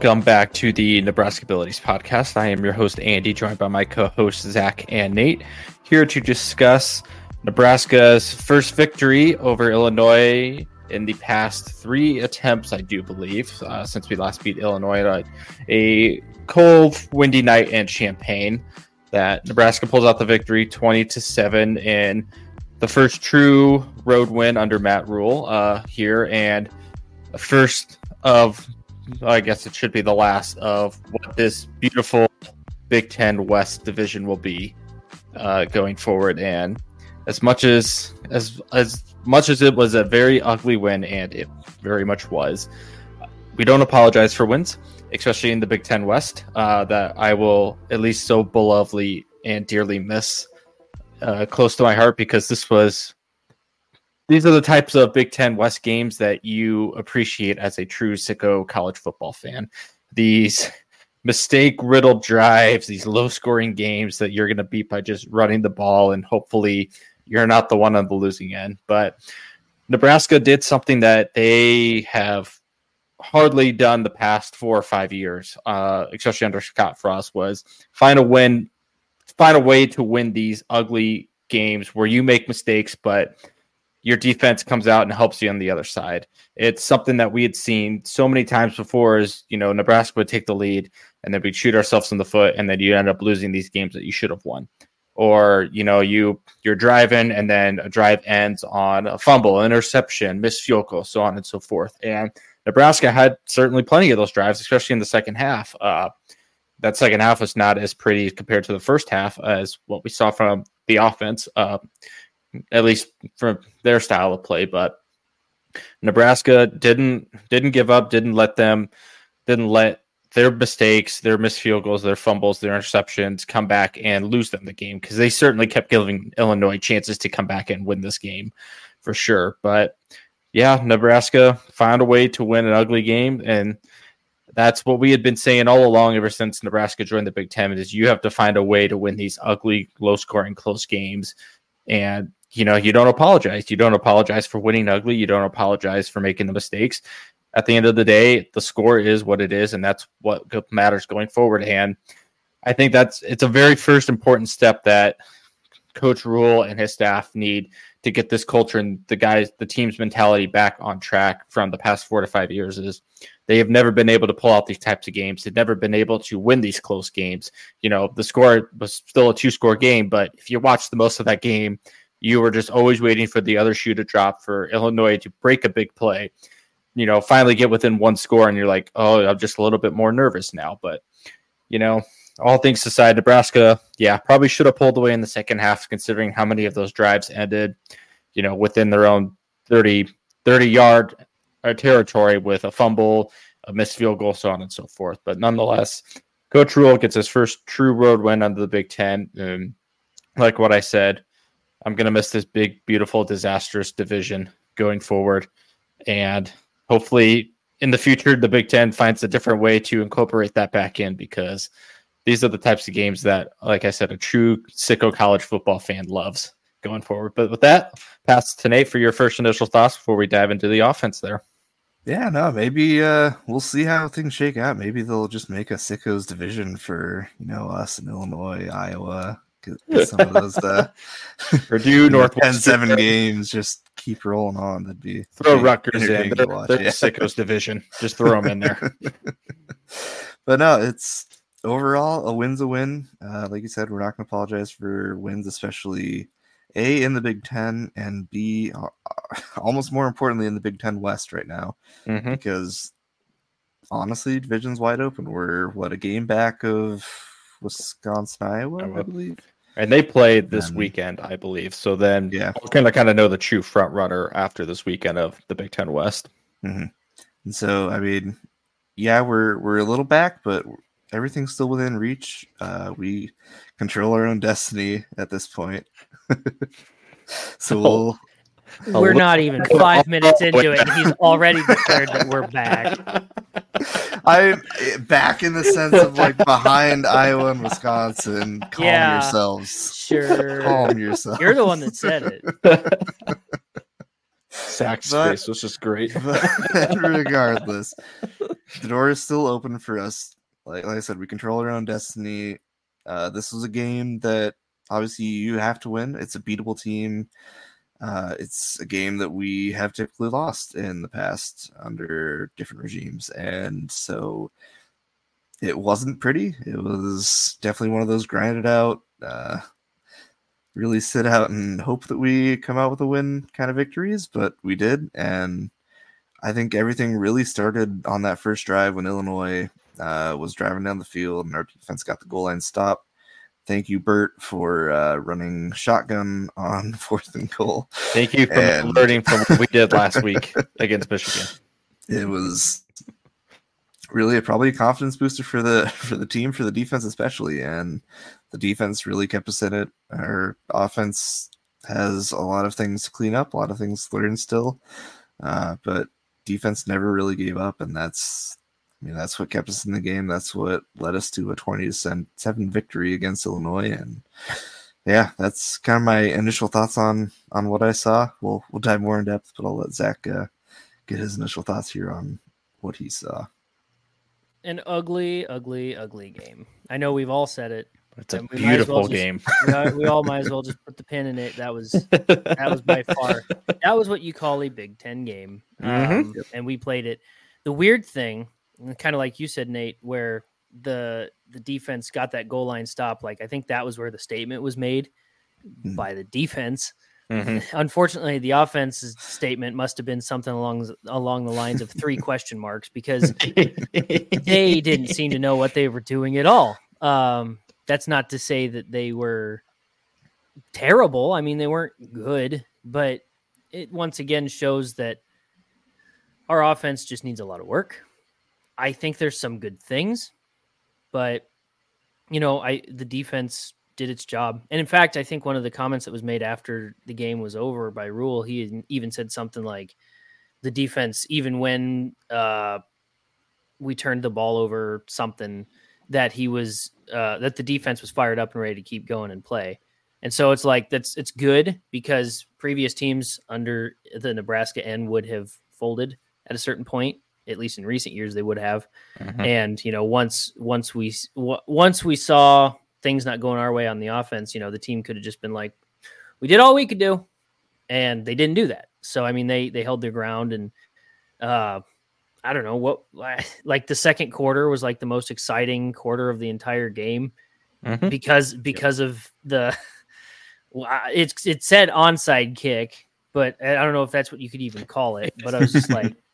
Welcome back to the Nebraskabilities Podcast. I am your host, Andy, joined by my co hosts, Zach and Nate, here to discuss Nebraska's first victory over Illinois in the past three attempts, I do believe, uh, since we last beat Illinois at a cold, windy night in Champaign. That Nebraska pulls out the victory 20 to 7 in the first true road win under Matt Rhule uh, here, and first of I guess it should be the last of what this beautiful Big Ten West division will be uh, going forward. And as much as as as much as it was a very ugly win, and it very much was, we don't apologize for wins, especially in the Big Ten West. Uh, that I will at least so belovedly and dearly miss uh, close to my heart because this was these are the types of Big Ten West games that you appreciate as a true sicko college football fan. These mistake riddled drives, these low scoring games that you're going to beat by just running the ball, and hopefully you're not the one on the losing end. But Nebraska did something that they have hardly done the past four or five years, uh, especially under Scott Frost, was find a win, find a way to win these ugly games where you make mistakes, but your defense comes out and helps you on the other side. It's something that we had seen so many times before is, you know, Nebraska would take the lead and then we'd shoot ourselves in the foot and then you end up losing these games that you should have won. Or, you know, you you're driving and then a drive ends on a fumble, interception, missed field goal, so on and so forth. And Nebraska had certainly plenty of those drives, especially in the second half. Uh, that second half was not as pretty compared to the first half as what we saw from the offense. Uh, at least from their style of play. But Nebraska didn't didn't give up, didn't let them, didn't let their mistakes, their missed field goals, their fumbles, their interceptions come back and lose them the game because they certainly kept giving Illinois chances to come back and win this game for sure. But yeah, Nebraska found a way to win an ugly game and that's what we had been saying all along ever since Nebraska joined the Big Ten is you have to find a way to win these ugly, low scoring, close games. And you know, you don't apologize. You don't apologize for winning ugly. You don't apologize for making the mistakes. At the end of the day, the score is what it is, and that's what matters going forward. And I think that's it's a very first important step that Coach Rhule and his staff need to get this culture and the guys, the team's mentality back on track from the past four to five years. Is they have never been able to pull out these types of games. They've never been able to win these close games. You know, the score was still a two score game, but if you watch the most of that game, you were just always waiting for the other shoe to drop for Illinois to break a big play. You know, finally get within one score, and you're like, oh, I'm just a little bit more nervous now. But, you know, all things aside, Nebraska, yeah, probably should have pulled away in the second half, considering how many of those drives ended, you know, within their own 30, 30 yard uh, territory with a fumble, a missed field goal, so on and so forth. But nonetheless, Coach Rhule gets his first true road win under the Big Ten. And like what I said, I'm going to miss this big, beautiful, disastrous division going forward. And hopefully in the future, the Big Ten finds a different way to incorporate that back in because these are the types of games that, like I said, a true sicko college football fan loves going forward. But with that, pass to Nate for your first initial thoughts before we dive into the offense there. Yeah, no, maybe uh, we'll see how things shake out. Maybe they'll just make a sickos division for you know us in Illinois, Iowa, some of those uh, Purdue, Northwestern, seven games. Just keep rolling on. That'd be throw Rutgers in. They're, they're yeah. sickos division. Just throw them in there. but no, it's overall a win's a win. Uh, like you said, we're not going to apologize for wins, especially a in the Big Ten and B, uh, almost more importantly, in the Big Ten West right now, mm-hmm. because honestly, division's wide open. We're what a game back of Wisconsin, Iowa, I believe. And they play this weekend, I believe. So then, yeah, we're gonna kind of know the true front runner after this weekend of the Big Ten West. Mm-hmm. And so, I mean, yeah, we're we're a little back, but everything's still within reach. Uh, we control our own destiny at this point. so we'll we're not even five minutes into it, and he's already declared that we're back. I'm back in the sense of like behind Iowa and Wisconsin. Calm yeah, yourselves. Sure. Calm yourself. You're the one that said it. Zach's face was just great. regardless, the door is still open for us. Like, like I said, we control our own destiny. Uh, this was a game that obviously you have to win. It's a beatable team. Uh, it's a game that we have typically lost in the past under different regimes, and so it wasn't pretty. It was definitely one of those grinded out, uh, really sit out and hope that we come out with a win kind of victories, but we did, and I think everything really started on that first drive when Illinois uh, was driving down the field and our defense got the goal line stop. Thank you, Bret, for uh, running shotgun on fourth and goal. Thank you for And- learning from what we did last week against Michigan. It was really a, probably a confidence booster for the for the team, for the defense especially, and the defense really kept us in it. Our offense has a lot of things to clean up, a lot of things to learn still, uh, but defense never really gave up, and that's I mean that's what kept us in the game. That's what led us to a twenty to seven victory against Illinois, and yeah, that's kind of my initial thoughts on on what I saw. We'll we'll dive more in depth, but I'll let Zach uh, get his initial thoughts here on what he saw. An ugly, ugly, ugly game. I know we've all said it. It's a And we might as well beautiful just- game. We all, might as well just put the pin in it. That was that was by far that was what you call a Big Ten game, Mhm. um, and we played it. The weird thing, kind of like you said, Nate, where the the defense got that goal line stop. Like I think that was where the statement was made Mhm. by the defense. Mhm. Unfortunately, the offense's statement must have been something along along the lines of three question marks because they didn't seem to know what they were doing at all. Um, that's not to say that they were terrible. I mean, they weren't good, but it once again shows that our offense just needs a lot of work. I think there's some good things, but you know, I the defense did its job. And in fact, I think one of the comments that was made after the game was over by Rhule, he even said something like the defense, even when uh, we turned the ball over, something that he was uh, that the defense was fired up and ready to keep going and play. And so it's like that's it's good because previous teams under the Nebraska end would have folded at a certain point. At least in recent years, they would have Mhm. and you know once once we w- once we saw things not going our way on the offense you know the team could have just been like we did all we could do and they didn't do that so i mean they they held their ground and uh i don't know what like the second quarter was like the most exciting quarter of the entire game Mhm. because because of the well, it's it said onside kick but i don't know if that's what you could even call it but i was just like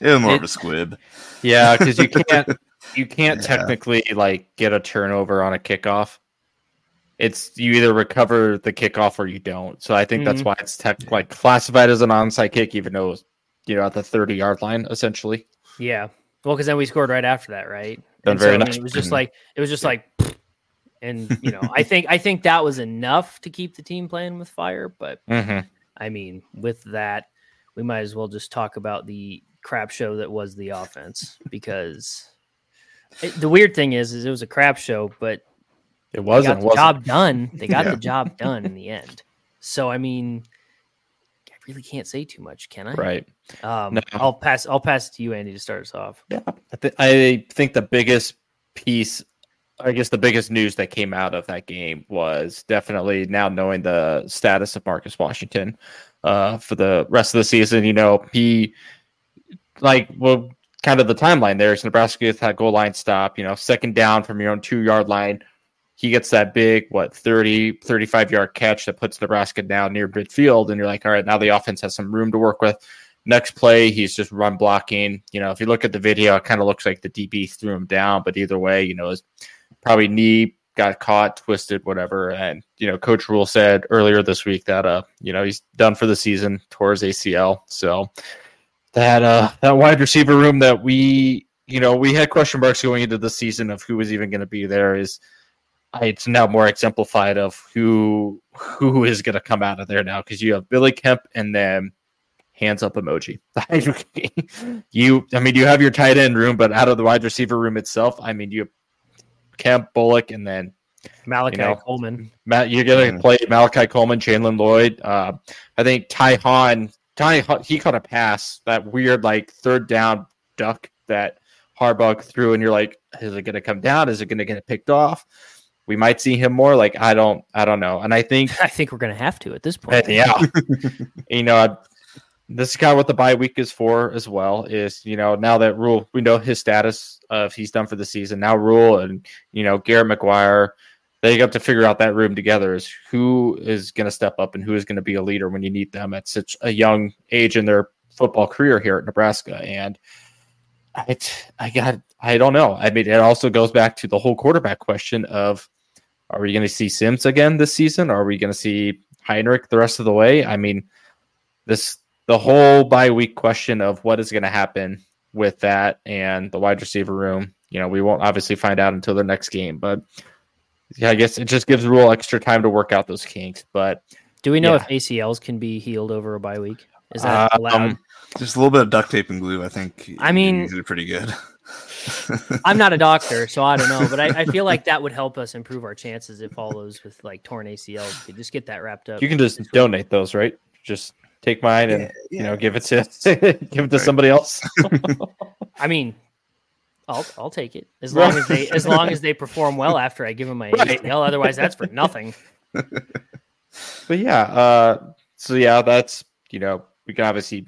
It was more of a squib. Yeah, because you can't you can't Yeah. technically like get a turnover on a kickoff. It's you either recover the kickoff or you don't. So I think that's Mhm. why it's tech like classified as an onside kick, even though it was you know at the thirty yard line essentially. Yeah. Well, because then we scored right after that, right? Done And very I mean, nice. it was just like it was just like, and you know, I think I think that was enough to keep the team playing with fire. But Mm-hmm. I mean, with that, we might as well just talk about the crap show that was the offense because it, the weird thing is, is it was a crap show, but It wasn't. got the job done. They got Yeah. the job done in the end. So I mean, I really can't say too much, can I? Right. Um, No. I'll pass. I'll pass it to you, Andy, to start us off. Yeah, I, th- I think the biggest piece, I guess the biggest news that came out of that game was definitely now knowing the status of Marcus Washington uh, for the rest of the season. You know, he, like, well, kind of the timeline there is Nebraska gets that goal line stop, you know, second down from your own two yard line. He gets that big, what, 30, 35 yard catch that puts Nebraska down near midfield. And you're like, all right, now the offense has some room to work with. Next play, he's just run blocking. You know, if you look at the video, it kind of looks like the DB threw him down, but either way, you know, his probably knee got caught, twisted, whatever. And you know, Coach Rhule said earlier this week that uh, you know, he's done for the season, tore his ACL. So that uh that wide receiver room that we you know we had question marks going into the season of who was even going to be there is it's now more exemplified of who who is going to come out of there now because you have Billy Kemp and then hands up emoji. you, I mean, you have your tight end room, but out of the wide receiver room itself, I mean, you have Kemp, Bullock, and then Malachi know, Coleman. Matt. You're going to Mhm. play Malachi Coleman, Jaylen Lloyd. Uh, I think Ty Hahn. Ty Hahn- he caught a pass that weird like third down duck that Haarberg threw, and you're like, is it going to come down? Is it going to get picked off? We might see him more. Like I don't, I don't know. And I think I think we're going to have to at this point. yeah, you know, this is kind of what the bye week is for as well. Is you know now that Rhule, we know his status of he's done for the season. Now Rhule and you know Garret McGuire, they got to figure out that room together. Is who is going to step up and who is going to be a leader when you need them at such a young age in their football career here at Nebraska. And I, I got, I don't know. I mean, it also goes back to the whole quarterback question of, are we going to see Sims again this season? Are we going to see Heinrich the rest of the way? I mean, this the whole bye week question of what is going to happen with that and the wide receiver room. You know, we won't obviously find out until the next game, but yeah, I guess it just gives Rhule extra time to work out those kinks. But do we know yeah. if ACLs can be healed over a bye week? Is that allowed? Um, just a little bit of duct tape and glue. I think. I mean, did pretty good. I'm not a doctor, so I don't know, but I, I, feel like that would help us improve our chances if all those with like torn ACLs could just get that wrapped up. You can just donate those, right? Just take mine and yeah, yeah. you know give it to give it to right. somebody else. I mean, I'll I'll take it as long as they as long as they perform well after I give them my right. ACL. Otherwise, that's for nothing. But yeah, uh, so yeah, that's you know we can obviously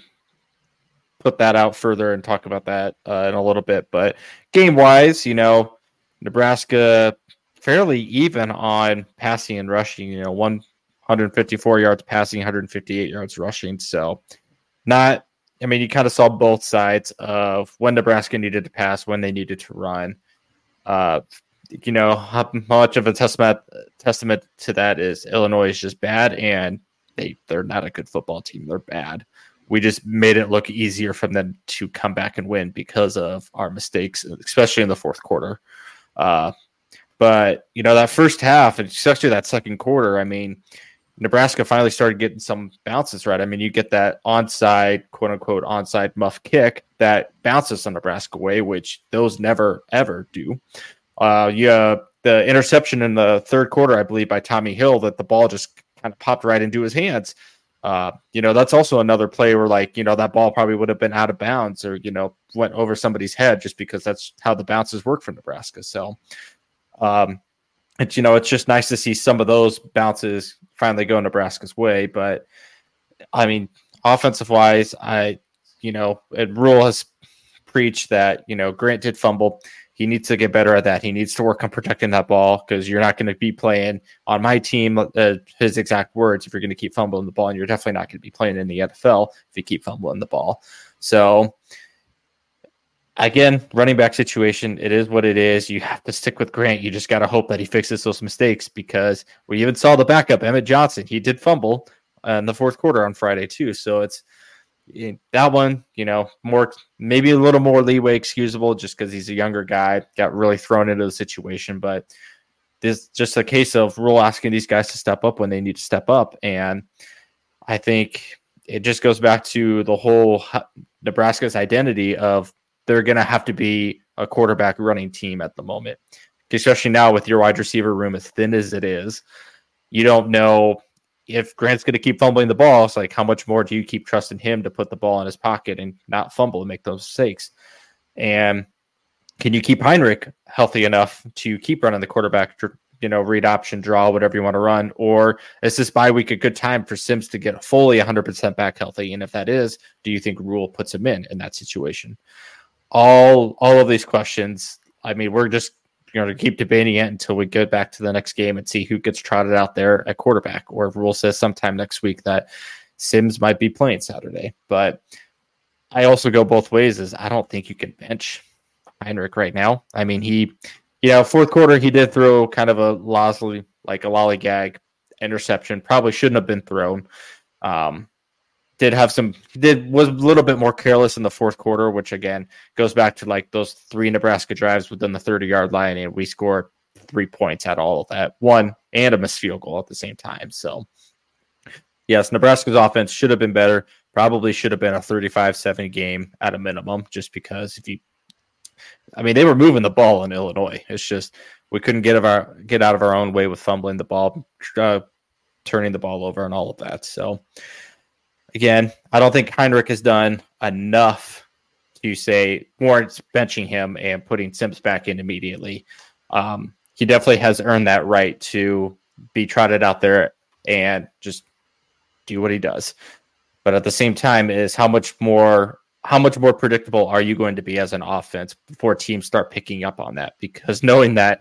put that out further and talk about that uh, in a little bit. But game wise, you know, Nebraska fairly even on passing and rushing. You know, 154 yards passing, 158 yards rushing. So not. I mean, you kind of saw both sides of when Nebraska needed to pass, when they needed to run. Uh, you know, how much of a testament testament to that is Illinois is just bad, and they they're not a good football team. They're bad we just made it look easier for them to come back and win because of our mistakes, especially in the fourth quarter. Uh, but you know that first half, and especially that second quarter, I mean, Nebraska finally started getting some bounces right. I mean, you get that onside, quote unquote, onside muff kick that bounces some Nebraska way, which those never ever do. Uh, yeah, the interception in the third quarter, I believe, by Tommy Hill, that the ball just kind of popped right into his hands uh, you know, that's also another play where like, you know, that ball probably would have been out of bounds or, you know, went over somebody's head just because that's how the bounces work for Nebraska. So, um, it's, you know, it's just nice to see some of those bounces finally go Nebraska's way. But I mean, offensive wise, I, you know, and Rhule has preached that, you know, Grant did fumble. He needs to get better at that. He needs to work on protecting that ball because you're not going to be playing on my team. Uh, his exact words: "If you're going to keep fumbling the ball, and you're definitely not going to be playing in the NFL if you keep fumbling the ball." So, again, running back situation, it is what it is. You have to stick with Grant. You just got to hope that he fixes those mistakes because we even saw the backup, Emmett Johnson. He did fumble uh, in the fourth quarter on Friday too. So it's that one, you know, more maybe a little more leeway excusable just because he's a younger guy, got really thrown into the situation. But this just a case of Rhule asking these guys to step up when they need to step up. And I think it just goes back to the whole Nebraska's identity of they're going to have to be a quarterback running team at the moment, especially now with your wide receiver room as thin as it is. You don't know if Grant's going to keep fumbling the ball, it's like how much more do you keep trusting him to put the ball in his pocket and not fumble and make those mistakes? And can you keep Heinrich healthy enough to keep running the quarterback, you know, read option, draw, whatever you want to run? Or is this bye week a good time for Sims to get fully 100% back healthy? And if that is, do you think Rhule puts him in in that situation? All all of these questions. I mean, we're just you know to keep debating it until we get back to the next game and see who gets trotted out there at quarterback, or if Rhule says sometime next week that Sims might be playing Saturday. But I also go both ways. Is I don't think you can bench Heinrich right now. I mean, he, you know, fourth quarter he did throw kind of a losley like a lollygag interception. Probably shouldn't have been thrown. Um, did have some did was a little bit more careless in the fourth quarter, which again goes back to like those three Nebraska drives within the 30 yard line, and we scored three points at all of that, one and a missed field goal at the same time. So yes, Nebraska's offense should have been better. Probably should have been a 35-7 game at a minimum, just because if you I mean, they were moving the ball in Illinois. It's just we couldn't get of our get out of our own way with fumbling the ball, uh, turning the ball over, and all of that. So, again, I don't think Heinrich has done enough to say warrants benching him and putting Sims back in immediately. Um, he definitely has earned that right to be trotted out there and just do what he does. But at the same time, is how much more how much more predictable are you going to be as an offense before teams start picking up on that? Because knowing that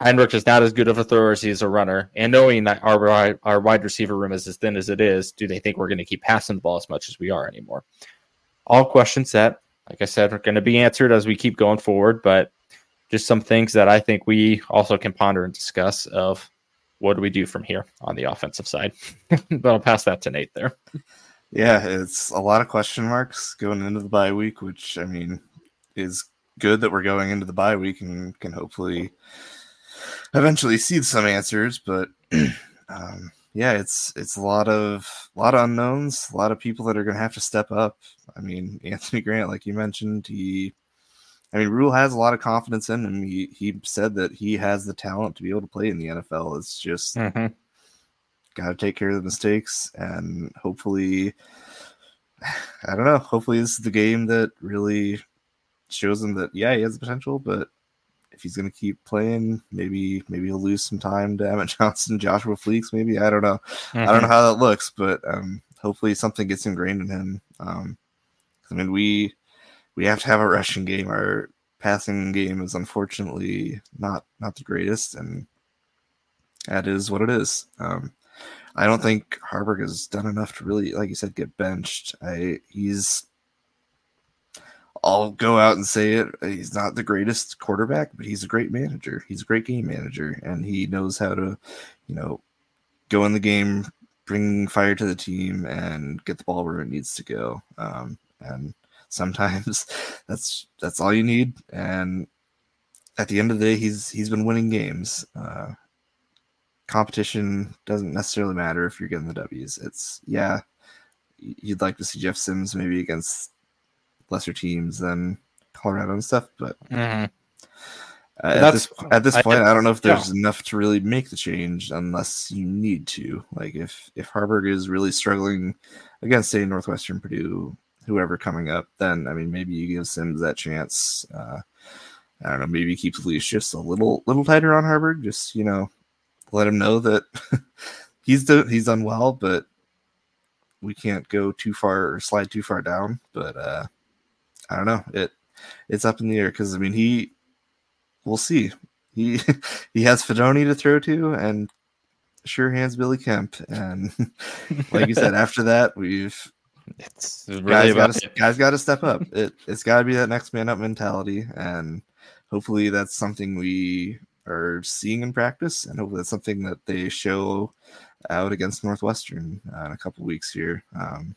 Heinrich is not as good of a thrower as he is a runner, and knowing that our our wide receiver room is as thin as it is, do they think we're going to keep passing the ball as much as we are anymore? All questions that, like I said, are going to be answered as we keep going forward. But just some things that I think we also can ponder and discuss of what do we do from here on the offensive side. but I'll pass that to Nate there. Yeah, it's a lot of question marks going into the bye week, which I mean is good that we're going into the bye week and can hopefully eventually see some answers. But um, yeah, it's it's a lot of a lot of unknowns, a lot of people that are going to have to step up. I mean, Anthony Grant, like you mentioned, he. I mean, Rhule has a lot of confidence in him. He he said that he has the talent to be able to play in the NFL. It's just mm-hmm. got to take care of the mistakes and hopefully, I don't know. Hopefully, this is the game that really shows him that yeah, he has the potential, but if he's going to keep playing, maybe maybe he'll lose some time to Emmett Johnson, Joshua Fleeks. Maybe I don't know. Mm-hmm. I don't know mm-hmm. how that looks, but um, hopefully something gets ingrained in him. Um, I mean, we we have to have a rushing game. Our passing game is unfortunately not not the greatest, and that is what it is. Um, I don't think Haarberg has done enough to really, like you said, get benched. I he's I'll go out and say it. He's not the greatest quarterback, but he's a great manager. He's a great game manager, and he knows how to, you know, go in the game, bring fire to the team, and get the ball where it needs to go. Um, and sometimes that's that's all you need. And at the end of the day, he's he's been winning games. Uh, competition doesn't necessarily matter if you're getting the W's. It's yeah, you'd like to see Jeff Sims maybe against lesser teams than Colorado and stuff. But mm-hmm. uh, at this at this point, I, I don't know if there's yeah. enough to really make the change unless you need to. Like if if Haarberg is really struggling against say Northwestern, Purdue, whoever coming up, then I mean maybe you give Sims that chance. Uh, I don't know, maybe keep the leash just a little little tighter on Haarberg. Just you know, let him know that he's do, he's done well, but we can't go too far or slide too far down. But uh, I don't know. It it's up in the air because I mean he we'll see. He he has Fidone to throw to and sure hands Billy Kemp. And like you said, after that we've it's really guys got guys got to step up. It it's got to be that next man up mentality, and hopefully that's something we are seeing in practice, and hopefully that's something that they show out against Northwestern uh, in a couple weeks here. Um,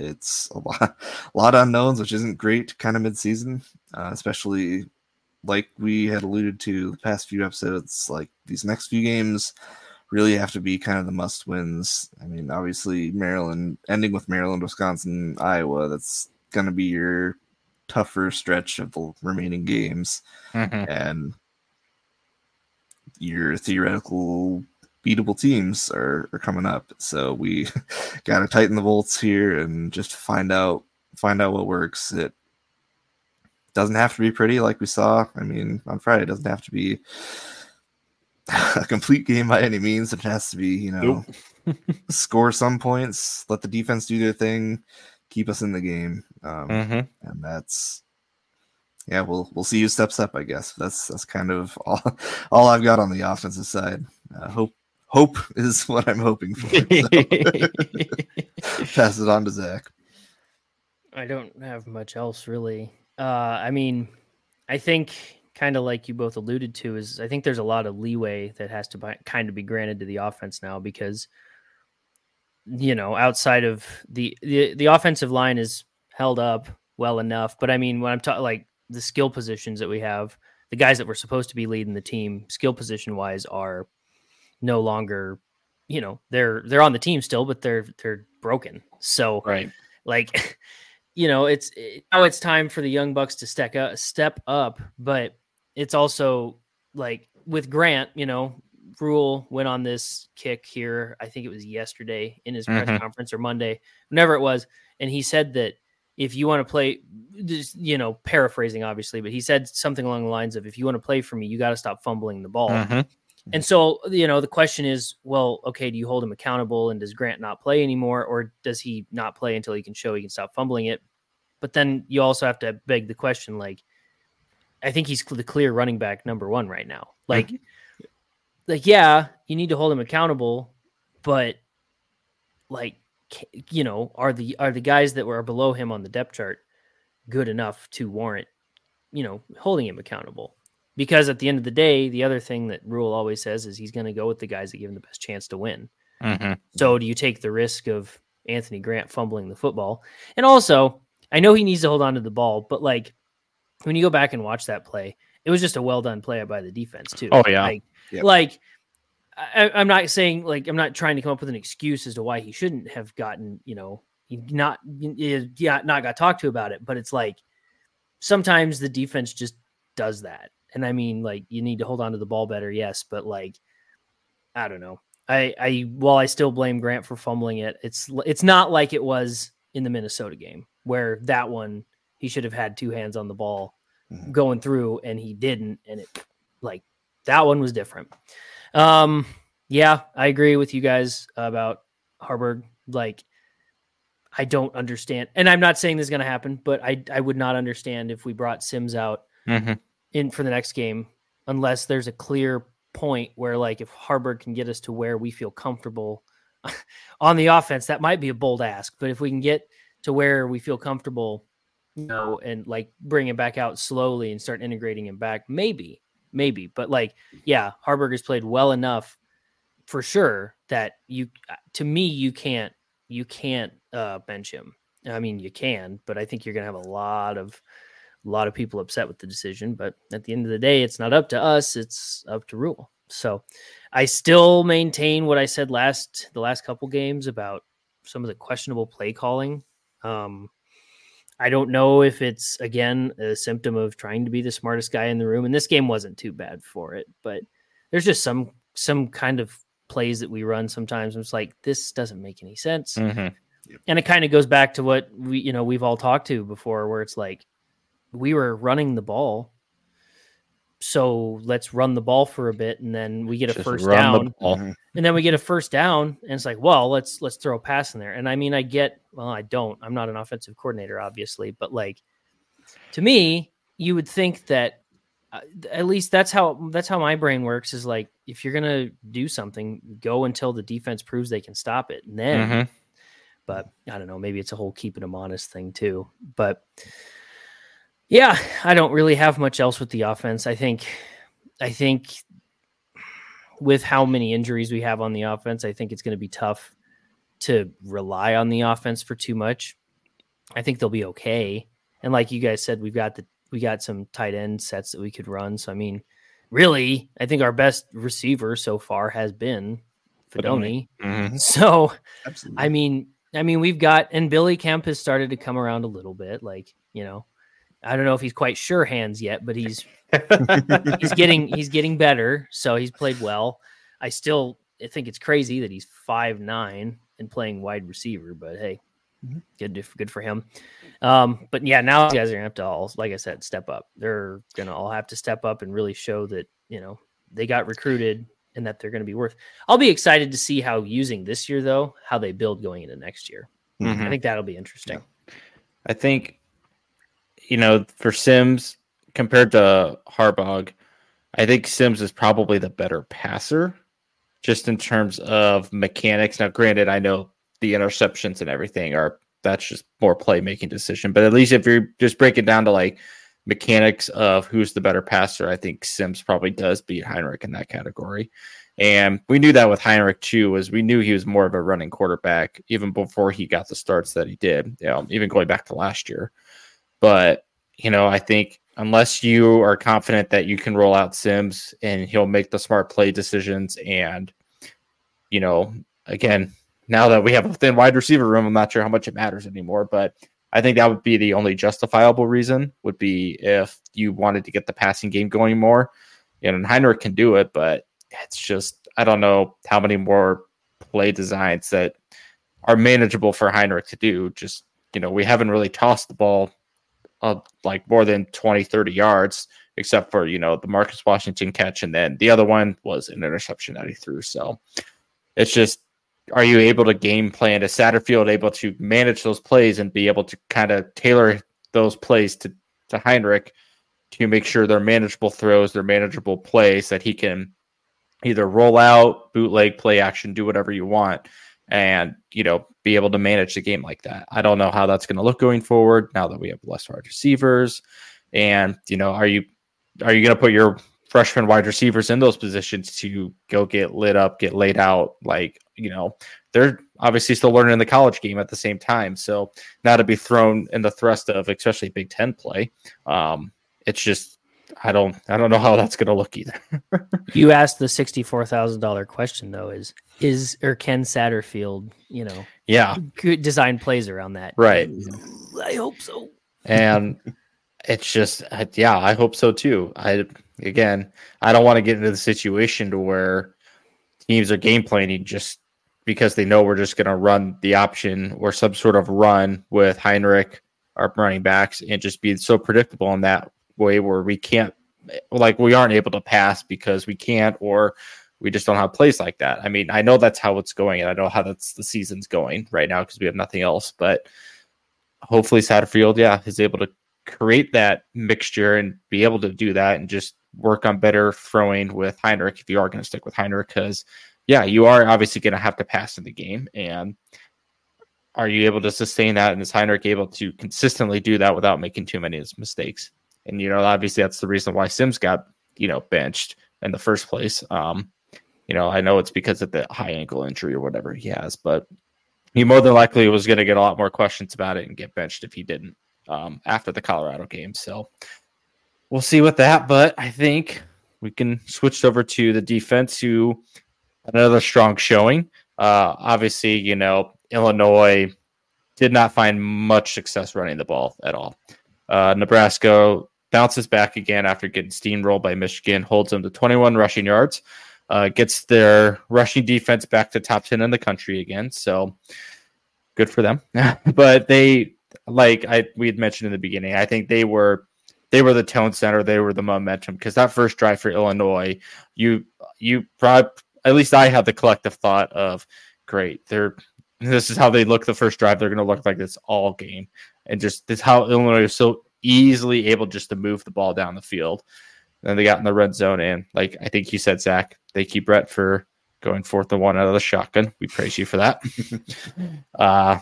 it's a lot, a lot of unknowns, which isn't great kind of midseason, uh, especially like we had alluded to the past few episodes. Like these next few games really have to be kind of the must wins. I mean, obviously, Maryland ending with Maryland, Wisconsin, Iowa, that's going to be your tougher stretch of the remaining games. Mm-hmm. And your theoretical beatable teams are, are coming up. So we got to tighten the bolts here and just find out find out what works. It doesn't have to be pretty like we saw. I mean, on Friday, it doesn't have to be a complete game by any means. It has to be, you know, nope. score some points, let the defense do their thing, keep us in the game. Um, mm-hmm. And that's yeah, we'll we'll see who steps up. I guess that's that's kind of all all I've got on the offensive side. Uh, hope hope is what I'm hoping for. So. Pass it on to Zach. I don't have much else really. Uh, I mean, I think kind of like you both alluded to is I think there's a lot of leeway that has to kind of be granted to the offense now because you know outside of the the, the offensive line is held up well enough, but I mean when I'm talking like the skill positions that we have, the guys that were supposed to be leading the team, skill position wise, are no longer, you know, they're they're on the team still, but they're they're broken. So right, like, you know, it's it, now it's time for the young bucks to step up, step up, but it's also like with Grant, you know, Rhule went on this kick here. I think it was yesterday in his mm-hmm. press conference or Monday, whenever it was, and he said that if you want to play, just, you know, paraphrasing obviously, but he said something along the lines of, if you want to play for me, you got to stop fumbling the ball. Mhm. And so, you know, the question is, well, okay, do you hold him accountable and does Grant not play anymore or does he not play until he can show he can stop fumbling it? But then you also have to beg the question like I think he's the clear running back number 1 right now. Mm-hmm. Like like yeah, you need to hold him accountable, but like you know, are the are the guys that were below him on the depth chart good enough to warrant, you know, holding him accountable? Because at the end of the day, the other thing that Rhule always says is he's going to go with the guys that give him the best chance to win. Mhm. So do you take the risk of Anthony Grant fumbling the football? And also, I know he needs to hold on to the ball, but like when you go back and watch that play, it was just a well done play by the defense too. Oh, yeah. like, Yep. like I, I'm not saying like I'm not trying to come up with an excuse as to why he shouldn't have gotten you know he not yeah not got talked to about it, but it's like sometimes the defense just does that, and I mean like you need to hold on to the ball better, yes, but like I don't know. I, I while I still blame Grant for fumbling it, it's it's not like it was in the Minnesota game where that one he should have had two hands on the ball Mhm. going through and he didn't, and it like that one was different. Um, yeah, I agree with you guys about Haarberg. Like, I don't understand, and I'm not saying this is going to happen, but I I would not understand if we brought Sims out Mhm. In for the next game unless there's a clear point where like if Haarberg can get us to where we feel comfortable on the offense, that might be a bold ask. But if we can get to where we feel comfortable, you know, and like bring him back out slowly and start integrating him back, maybe, maybe. But like, yeah, Haarberg has played well enough for sure that you to me you can't you can't uh bench him. I mean you can, but I think you're gonna have a lot of a lot of people upset with the decision, but at the end of the day, it's not up to us, it's up to Rhule. So I still maintain what I said last the last couple games about some of the questionable play calling. Um I don't know if it's again a symptom of trying to be the smartest guy in the room, and this game wasn't too bad for it, but there's just some some kind of plays that we run sometimes. and It's like this doesn't make any sense Mhm. and it kind of goes back to what we you know we've all talked to before where it's like we were running the ball so let's run the ball for a bit and then we get a Just first down the. Mhm. and then we get a first down and it's like well let's let's throw a pass in there and i mean i get well i don't i'm not an offensive coordinator obviously but like to me you would think that uh, at least that's how that's how my brain works is like if you're gonna do something go until the defense proves they can stop it and then Mhm. but I don't know. Maybe it's a whole keeping them honest thing too. But yeah, I don't really have much else with the offense. I think, I think with how many injuries we have on the offense, I think it's going to be tough to rely on the offense for too much. I think they'll be okay. And like you guys said, we've got the we got some tight end sets that we could run. So I mean, really, I think our best receiver so far has been Fidone. Mhm. So Absolutely. I mean, I mean, we've got and Billy Kemp has started to come around a little bit. Like, you know, I don't know if he's quite sure hands yet, but he's he's getting he's getting better. So he's played well. I still think it's crazy that he's five nine and playing wide receiver, but hey, Mhm. good good for him. Um, but yeah, now these guys are gonna have to all, like I said, step up. They're gonna all have to step up and really show that you know they got recruited and that they're gonna be worth. I'll be excited to see how using this year though, how they build going into next year. Mhm. I think that'll be interesting. I think, you know, for Sims compared to Haarberg, I think Sims is probably the better passer, just in terms of mechanics. Now, granted, I know the interceptions and everything are that's just more playmaking decision, but at least if you're just breaking down to like mechanics of who's the better passer, I think Sims probably does beat Heinrich in that category. And we knew that with Heinrich too, was we knew he was more of a running quarterback even before he got the starts that he did, you know, even going back to last year. But, you know, I think unless you are confident that you can roll out Sims and he'll make the smart play decisions and, you know, again, now that we have a thin wide receiver room, I'm not sure how much it matters anymore, but I think that would be the only justifiable reason would be if you wanted to get the passing game going more. You know, and Heinrich can do it, but it's just I don't know how many more play designs that are manageable for Heinrich to do. Just you know, we haven't really tossed the ball uh, like more than 20, 30 yards, except for, you know, the Marcus Washington catch. And then the other one was an interception that he threw. So it's just, are you able to game plan? Is Satterfield able to manage those plays and be able to kind of tailor those plays to, to Heinrich to make sure they're manageable throws, they're manageable plays that he can either roll out, bootleg, play action, do whatever you want, and you know be able to manage the game like that. I don't know how that's going to look going forward now that we have less wide receivers, and you know, are you are you going to put your freshman wide receivers in those positions to go get lit up, get laid out? Like you know, they're obviously still learning the college game at the same time, so now to be thrown in the thrust of especially Big Ten play, um, it's just I don't I don't know how that's going to look either. you asked the sixty four thousand dollar question though: is is or can Satterfield, you know, yeah, Good design plays around that? Right. I hope so. And it's just yeah, I hope so too. I again, I don't want to get into the situation to where teams are game planning just because they know we're just going to run the option or some sort of run with Heinrich, our running backs, and just be so predictable in that way where we can't like we aren't able to pass because we can't or we just don't have plays like that. I mean, I know that's how it's going, and I know how that's the season's going right now because we have nothing else. But hopefully, Satterfield, yeah, is able to create that mixture and be able to do that and just work on better throwing with Heinrich if you are going to stick with Heinrich because yeah, you are obviously going to have to pass in the game and are you able to sustain that and is Heinrich able to consistently do that without making too many mistakes? And you know, obviously that's the reason why Sims got, you know, benched in the first place. Um, you know, I know it's because of the high ankle injury or whatever he has, but he more than likely was going to get a lot more questions about it and get benched if he didn't um, after the Colorado game. So we'll see with that. But I think we can switch over to the defense, who another strong showing. Uh, obviously, you know, Illinois did not find much success running the ball at all. Uh, Nebraska bounces back again after getting steamrolled by Michigan, holds them to 21 rushing yards, uh, gets their rushing defense back to top 10 in the country again. So good for them. but they, like I we had mentioned in the beginning, I think they were they were the tone center, they were the momentum because that first drive for Illinois, you you probably at least I had the collective thought of great, they're this is how they look the first drive. They're going to look like this all game, and just this how Illinois is so easily able just to move the ball down the field. Then they got in the red zone, and like I think you said, Zach, they keep Bret for going fourth and one out of the shotgun. We praise you for that. uh,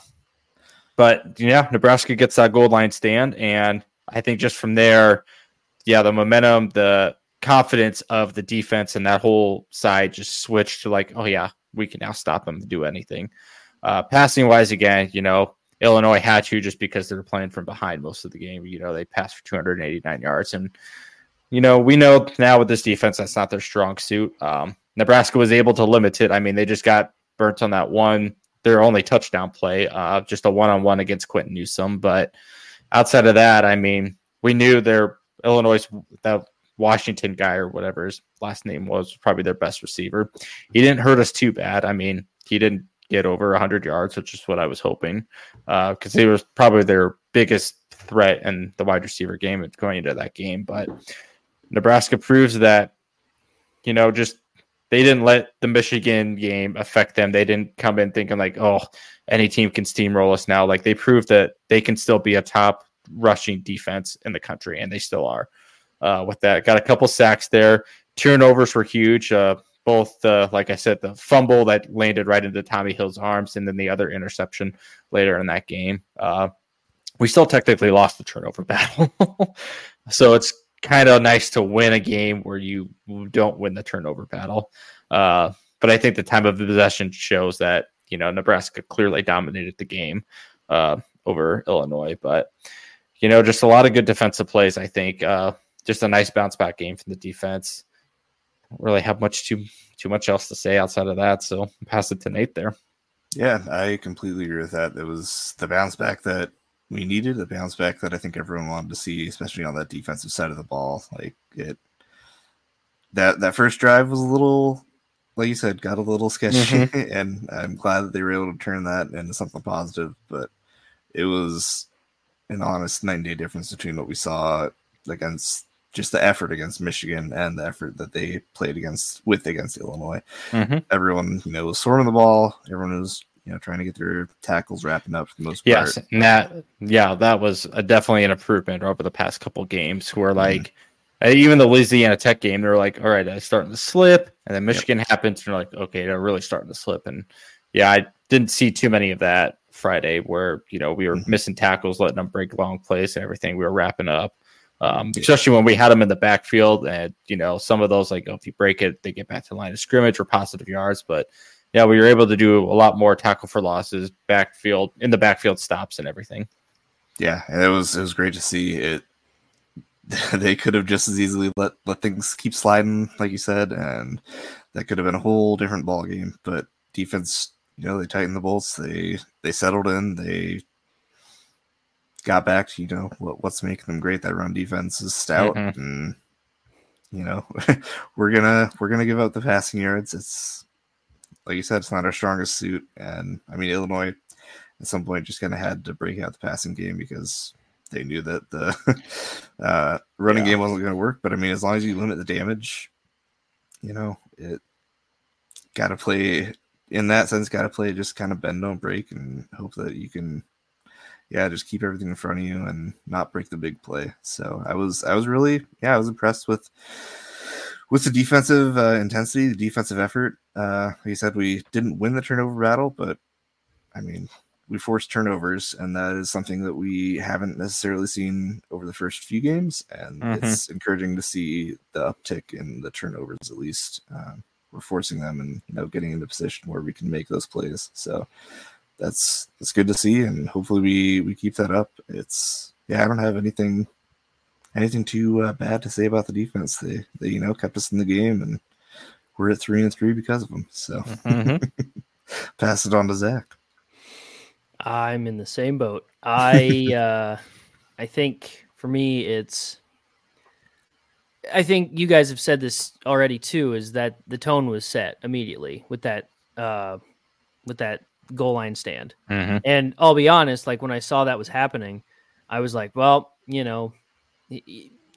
but yeah, Nebraska gets that goal line stand, and I think just from there, yeah, the momentum, the confidence of the defense and that whole side just switched to like, oh yeah, we can now stop them to do anything. Uh, passing wise, again, you know, Illinois had to just because they were playing from behind most of the game. You know, they passed for 289 yards. And, you know, we know now with this defense, that's not their strong suit. Um, Nebraska was able to limit it. I mean, they just got burnt on that one, their only touchdown play, uh, just a one on one against Quinton Newsome. But outside of that, I mean, we knew their Illinois, that Washington guy or whatever his last name was, probably their best receiver. He didn't hurt us too bad. I mean, he didn't get over 100 yards, which is what I was hoping, because uh, he was probably their biggest threat in the wide receiver game going into that game. But Nebraska proves that, you know, just they didn't let the Michigan game affect them. They didn't come in thinking like, oh, any team can steamroll us now. Like they proved that they can still be a top rushing defense in the country, and they still are. Uh, with that, got a couple sacks there. Turnovers were huge. Uh, both the like I said, the fumble that landed right into Tommy Hill's arms, and then the other interception later in that game. Uh, we still technically lost the turnover battle, so it's kind of nice to win a game where you don't win the turnover battle. Uh, but I think the time of the possession shows that you know Nebraska clearly dominated the game uh, over Illinois, but you know just a lot of good defensive plays. I think uh, just a nice bounce back game from the defense don't really have much too too much else to say outside of that. So pass it to Nate there. Yeah, I completely agree with that. It was the bounce back that we needed, the bounce back that I think everyone wanted to see, especially on that defensive side of the ball. Like it that that first drive was a little like you said, got a little sketchy, mm-hmm. and I'm glad that they were able to turn that into something positive. But it was an honest nine day difference between what we saw against just the effort against Michigan and the effort that they played against with against Illinois. Mhm. Everyone, you know, was swarming the ball. Everyone was, you know, trying to get their tackles wrapping up for the most Yes, part. and that yeah, that was a, definitely an improvement over the past couple games. Where like uh, even the Louisiana Tech game, they were like, "All right, it's starting to slip," and then Michigan happens, and they're like, "Okay, they're really starting to slip." And yeah, I didn't see too many of that Friday, where you know we were Mhm. missing tackles, letting them break long plays and everything. We were wrapping up. Um, especially when we had them in the backfield, and you know some of those like oh, if you break it, they get back to the line of scrimmage or positive yards. But yeah, we were able to do a lot more tackle for losses, backfield in the backfield stops and everything. Yeah, and it was it was great to see it. they could have just as easily let let things keep sliding, like you said, and that could have been a whole different ball game. But defense, you know, they tightened the bolts. They they settled in. They got back to you know what what's making them great. That run defense is stout, Mhm. and you know we're gonna we're gonna give out the passing yards. It's like you said, it's not our strongest suit, and I mean Illinois at some point just kind of had to break out the passing game because they knew that the uh, running Yeah. game wasn't going to work. But I mean, as long as you limit the damage, you know, it got to play in that sense, got to play just kind of bend, don't break, and hope that you can, yeah, just keep everything in front of you and not break the big play. So I was, I was really, yeah, I was impressed with with the defensive uh, intensity, the defensive effort. Uh, you said, we didn't win the turnover battle, but I mean, we forced turnovers, and that is something that we haven't necessarily seen over the first few games. And Mhm. it's encouraging to see the uptick in the turnovers. At least um, we're forcing them, and you know, getting into position where we can make those plays. So that's that's good to see, and hopefully we we keep that up. It's yeah, I don't have anything anything too uh, bad to say about the defense. They they you know kept us in the game, and we're at three and three because of them. So Mhm. pass it on to Zach. I'm in the same boat. I uh I think for me it's I think you guys have said this already too is that the tone was set immediately with that uh with that goal line stand. Mhm. And I'll be honest, like when I saw that was happening, I was like, well, you know, y- y-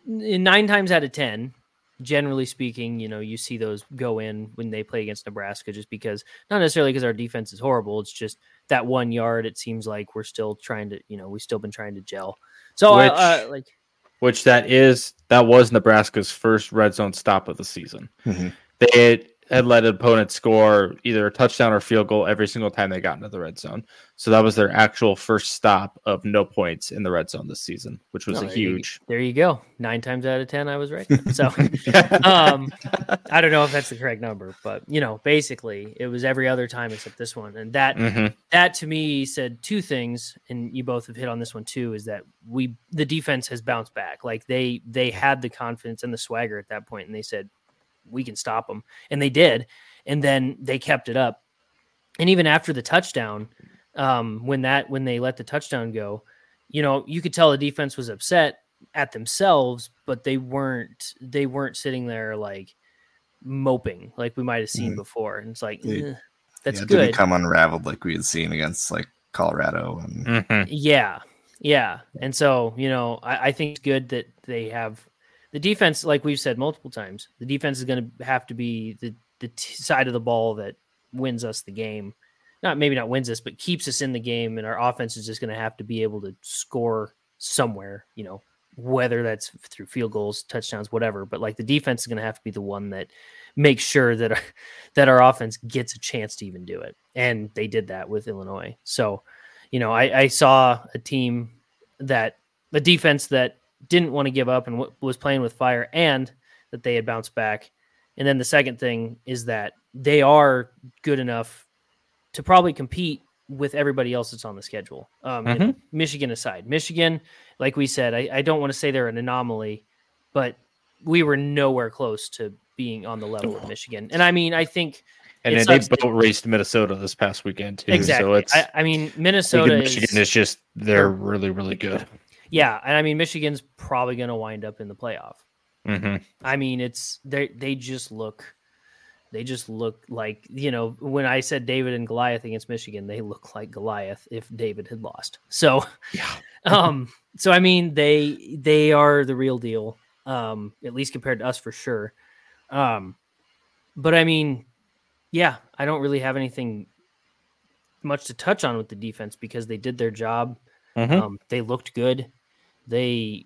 nine times out of 10, generally speaking, you know, you see those go in when they play against Nebraska just because, not necessarily because our defense is horrible. It's just that one yard, it seems like we're still trying to, you know, we've still been trying to gel. So, Which- uh, like, Which that is that was Nebraska's first red zone stop of the season. Mhm. They had, let opponents score either a touchdown or field goal every single time they got into the red zone. So that was their actual first stop of no points in the red zone this season, which was Oh, a there you- huge. there you go. Nine times out of 10, I was right. So, um, I don't know if that's the correct number, but, you know, basically it was every other time except this one. And that, Mhm. that to me said two things and you both have hit on this one too is that we the defense has bounced back like they they had the confidence and the swagger at that point and they said we can stop them and they did. And then they kept it up. And even after the touchdown um when that when they let the touchdown go you know you could tell the defense was upset at themselves but they weren't they weren't sitting there like moping like we might have seen Mhm. before. And it's like They- eh, that's Yeah, it good. Didn't come unraveled like we had seen against like Colorado and Mhm. Yeah, yeah, and so you know, I, I think it's good that they have the defense. Like we've said multiple times, the defense is going to have to be the the t- side of the ball that wins us the game. Not maybe not wins us, but keeps us in the game, and our offense is just going to have to be able to score somewhere. You know, whether that's through field goals, touchdowns, whatever. But like the defense is going to have to be the one that makes sure that our, that our offense gets a chance to even do it, and they did that with Illinois. So you know, I, I saw a team that a defense that didn't want to give up and w- was playing with fire, and that they had bounced back. And then the second thing is that they are good enough to probably compete with everybody else that's on the schedule. Um, know, Michigan aside, Michigan, like we said, I, I don't want to say they're an anomaly, but we were nowhere close to being on the level of Michigan. And I mean, I think And they sucks that- boat raced Minnesota this past weekend too. exactly. So it's I, I mean, Minnesota think is, Michigan is just they're really really good. Yeah, and I mean Michigan's probably going to wind up in the playoff. hmm I mean, it's they they just look They just look like you know when I said David and Goliath against Michigan, they look like Goliath if David had lost. So, Yeah. um, so I mean they they are the real deal, um, at least compared to us for sure. Um, but I mean, yeah, I don't really have anything much to touch on with the defense because they did their job. Mhm. Um, they looked good. They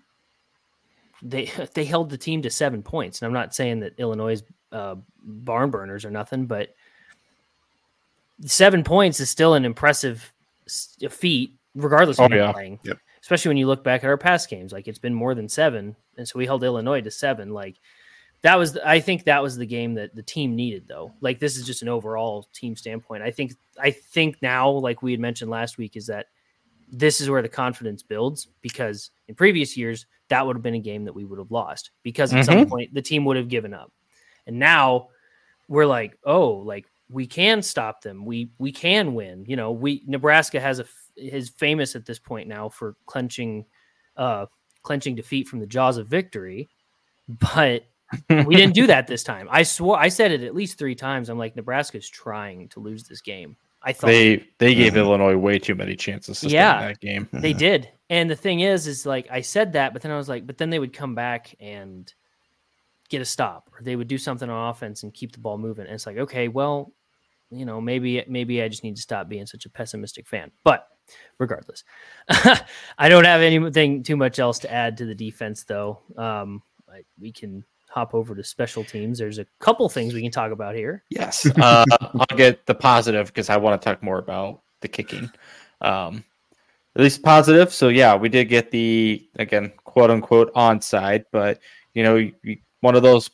they they held the team to seven points, and I'm not saying that Illinois' uh, barn burners or nothing, but seven points is still an impressive feat, regardless of Oh, you're yeah. playing. Yep. Especially when you look back at our past games, like it's been more than seven, and so we held Illinois to seven. Like that was, I think that was the game that the team needed, though. Like this is just an overall team standpoint. I think, I think now, like we had mentioned last week, is that this is where the confidence builds because in previous years that would have been a game that we would have lost because at some point the team would have given up. And now we're like oh like we can stop them. We we can win. You know we nebraska has a is famous at this point now for clenching uh clenching defeat from the jaws of victory but we didn't do that this time. I swore i said it at least three times. I'm like nebraska's trying to lose this game i thought They they gave Mhm. Illinois way too many chances to Yeah. in that game. They did. And the thing is, is like I said that, but then I was like, but then they would come back and get a stop, or they would do something on offense and keep the ball moving. And it's like, okay, well, you know, maybe maybe I just need to stop being such a pessimistic fan. But regardless, I don't have anything too much else to add to the defense, though. Um, I, we can hop over to special teams. There's a couple things we can talk about here. Yes. Uh, I'll get the positive because I want to talk more about the kicking. Um, at least positive. So yeah, we did get the again quote unquote onside, but you know, you- you- one of those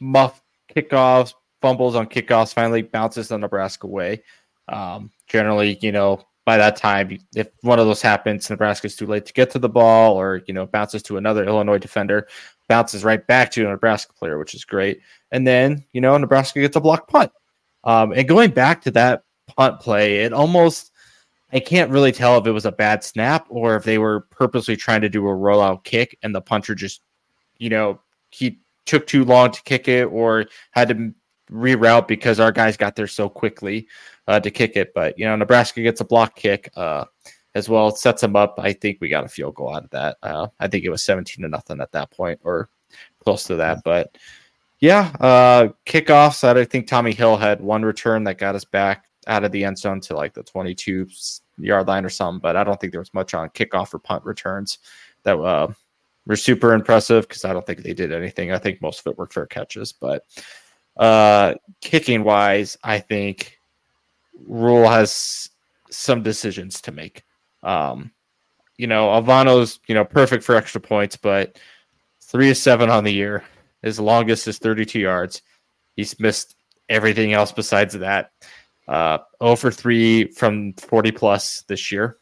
muff kickoffs, fumbles on kickoffs finally bounces the Nebraska way. Um, generally, you know, by that time, if one of those happens, Nebraska's too late to get to the ball, or you know, bounces to another Illinois defender, bounces right back to a Nebraska player, which is great. And then you know, Nebraska gets a block punt. Um, and going back to that punt play, it almost I can't really tell if it was a bad snap or if they were purposely trying to do a rollout kick and the puncher just, you know, he took too long to kick it or had to reroute because our guys got there so quickly uh, to kick it. But you know, Nebraska gets a block kick uh, as well. It sets them up. I think we got a field goal out of that. Uh, I think it was seventeen to nothing at that point or close to that. But yeah, uh, kickoffs. I think Tommi Hill had one return that got us back out of the end zone to like the 22 yard line or something. But I don't think there was much on kickoff or punt returns that uh, were super impressive because I don't think they did anything. I think most of it were fair catches. But uh, kicking wise, I think Rhule has some decisions to make. Um, you know, Alvano's you know perfect for extra points, but three is seven on the year. His longest is 32 yards. He's missed everything else besides that. Uh, 0 for 3 from 40 plus this year.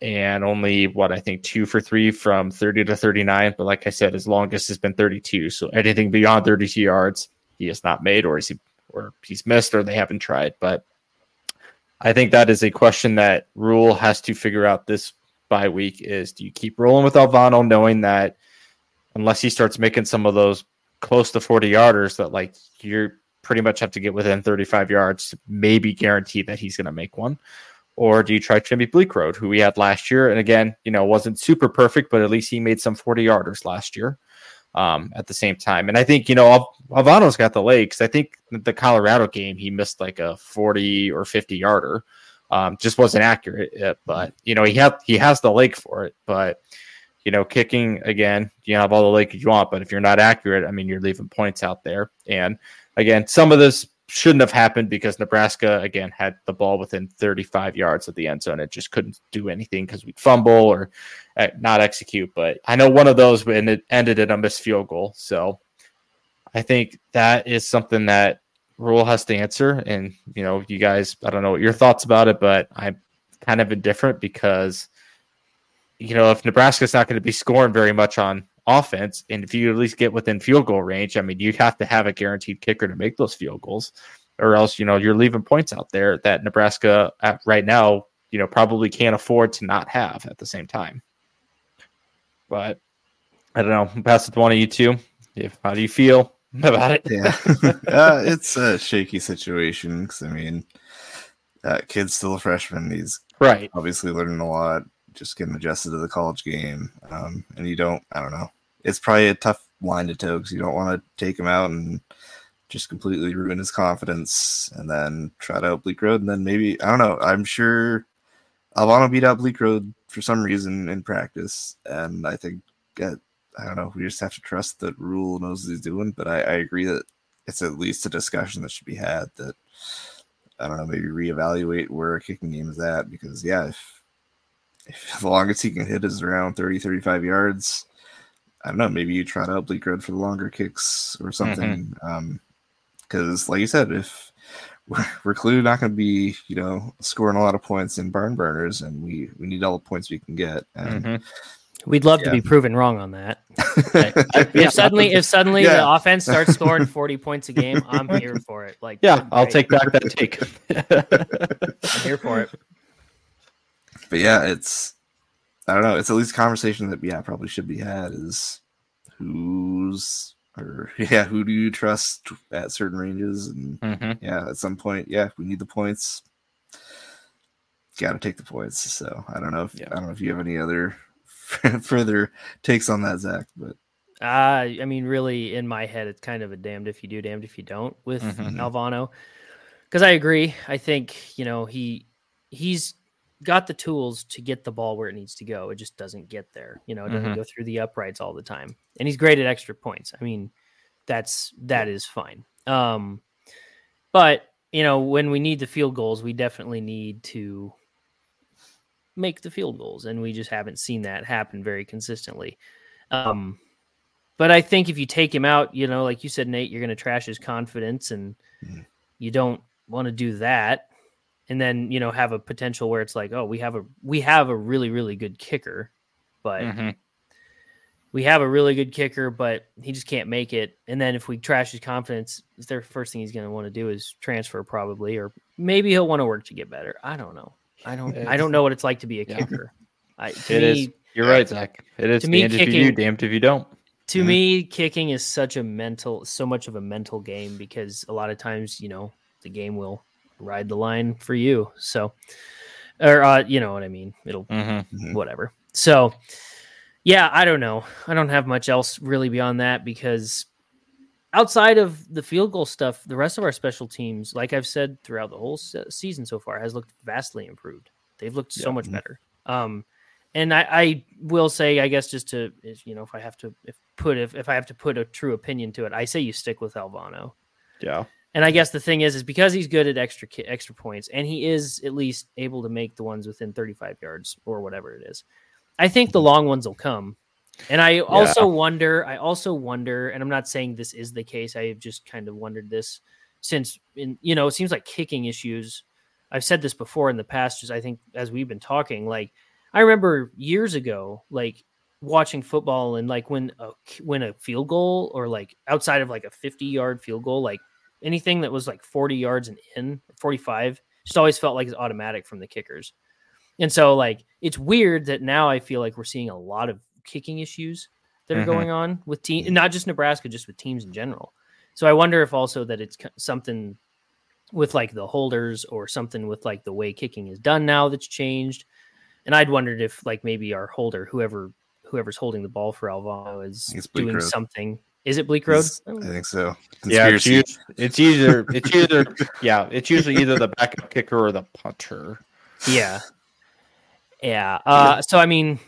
And only what I think two for three from 30 to 39. But like I said, his longest has been 32. So anything beyond 32 yards, he has not made, or is he, or he's missed, or they haven't tried. But I think that is a question that Rhule has to figure out this bye week: is do you keep rolling with Alvano, knowing that unless he starts making some of those close to 40 yarders that like you're pretty much have to get within 35 yards to maybe guarantee that he's going to make one? Or do you try Jimmy Bleekrode who we had last year and again you know wasn't super perfect but at least he made some 40 yarders last year um, at the same time and I think you know Al- Alvano's got the legs I think the Colorado game he missed like a 40 or 50 yarder um, just wasn't accurate uh, but you know he had he has the leg for it but you know, kicking again, you have all the leg you want, but if you're not accurate, I mean, you're leaving points out there. And again, some of this shouldn't have happened because Nebraska again had the ball within 35 yards of the end zone. It just couldn't do anything because we'd fumble or Eh, not execute. But I know one of those and it ended in a missed field goal. So I think that is something that Rhule has to answer. And you know, you guys, I don't know what your thoughts about it, but I'm kind of indifferent because you know, if Nebraska's not going to be scoring very much on offense, and if you at least get within field goal range, I mean, you have to have a guaranteed kicker to make those field goals, or else, you know, you're leaving points out there that Nebraska at right now, you know, probably can't afford to not have at the same time. But I don't know. Pass it to one of you two. If how do you feel? about it. Yeah, uh, it's a shaky situation because I mean, uh, kid's still a freshman. He's right. obviously learning a lot, just getting adjusted to the college game. Um, and you don't, I don't know. It's probably a tough line to toe because you don't want to take him out and just completely ruin his confidence and then try to out Bleekrode. And then maybe, I don't know, I'm sure Alvano beat out Bleekrode for some reason in practice. And I think, uh, I don't know, we just have to trust that Rhule knows what he's doing. But I, I agree that it's at least a discussion that should be had that, I don't know, maybe reevaluate where a kicking game is at because, yeah, if, if the longest he can hit is around 30, 35 yards, I don't know, maybe you try to up Bleekrode for the longer kicks or something. Um, because like you said, if we're, we're clearly not going to be, you know, scoring a lot of points in barn burners, and we we need all the points we can get. And Mhm. We'd love to be proven wrong on that. I- If suddenly, if suddenly Yeah. the offense starts scoring forty points a game, I'm here for it. Like, yeah, I'll great. take back that take. I'm here for it. but yeah, it's I don't know. It's at least a conversation that yeah probably should be had is who's or yeah who do you trust at certain ranges and Mhm. yeah at some point yeah we need the points. Got to take the points. So I don't know if Yeah. I don't know if you have any other further takes on that, Zach. But Uh, I mean, really, in my head, it's kind of a damned if you do, damned if you don't with Mhm. Alvano. Because I agree. I think you know he he's got the tools to get the ball where it needs to go. It just doesn't get there. You know, it doesn't Mhm. go through the uprights all the time. And he's great at extra points. I mean, that's that is fine. Um, but you know, when we need the field goals, we definitely need to make the field goals, and we just haven't seen that happen very consistently. Um, but I think if you take him out, you know, like you said, Nate, you're going to trash his confidence, and Mhm. you don't want to do that. And then you know have a potential where it's like, oh, we have a we have a really really good kicker, but Mhm. we have a really good kicker, but he just can't make it. And then if we trash his confidence, the first thing he's going to want to do is transfer, probably, or maybe he'll want to work to get better. I don't know. I don't. I don't know what it's like to be a yeah. kicker. I, to It me, is. You're right, Zach. It is To me, damned if you do, damned if you don't. to Mhm. me, kicking is such a mental, so much of a mental game because a lot of times, you know, the game will ride the line for you. So, or uh, you know what I mean. It'll Mhm. Mhm. whatever. So, yeah, I don't know. I don't have much else really beyond that because outside of the field goal stuff, the rest of our special teams, like I've said throughout the whole se- season so far, has looked vastly improved. They've looked so Yeah. much better. Um, and I, I will say, I guess, just to you know, if I have to if put if, if I have to put a true opinion to it, I say you stick with Alvano. Yeah. And I guess the thing is, is because he's good at extra extra points, and he is at least able to make the ones within 35 yards or whatever it is. I think the long ones will come. And I also wonder, I also wonder, and I'm not saying this is the case. I have just kind of wondered this since, in you know, it seems like kicking issues. I've said this before in the past, just I think as we've been talking, like I remember years ago, like watching football and like when a when a field goal or like outside of like a 50 yard field goal, like anything that was like 40 yards and in 45 just always felt like it's automatic from the kickers. And so like it's weird that now I feel like we're seeing a lot of kicking issues that are Mhm. going on with teams, not just Nebraska just with teams in general. So I wonder if also that it's something with like the holders or something with like the way kicking is done now that's changed. And I'd wondered if like maybe our holder whoever whoever's holding the ball for Alvaro is doing something. Is it Bleekrode? I think so. Yeah, it's, Conspiracy. us- it's either it's either yeah, it's usually either the backup kicker or the punter. Yeah. Yeah. Uh, so I mean,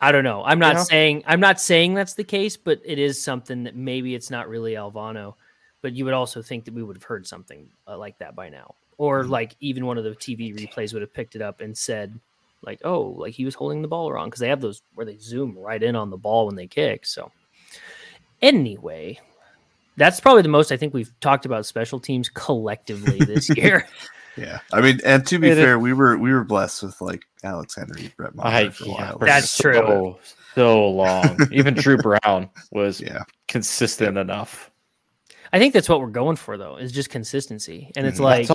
I don't know. I'm not Yeah. saying I'm not saying that's the case, but it is something that maybe it's not really Alvano, but you would also think that we would have heard something uh, like that by now, or Mhm. like even one of the TV replays would have picked it up and said, like, oh, like he was holding the ball wrong because they have those where they zoom right in on the ball when they kick. So anyway. That's probably the most I think we've talked about special teams collectively this year. Yeah, I mean, and to be It is- fair, we were we were blessed with like Alex Henery, Brett Maher I, for a yeah, while. for That's true. So, so long. Even Drew Brown was Yeah, consistent enough. I think that's what we're going for, though, is just consistency. And it's Mhm. like,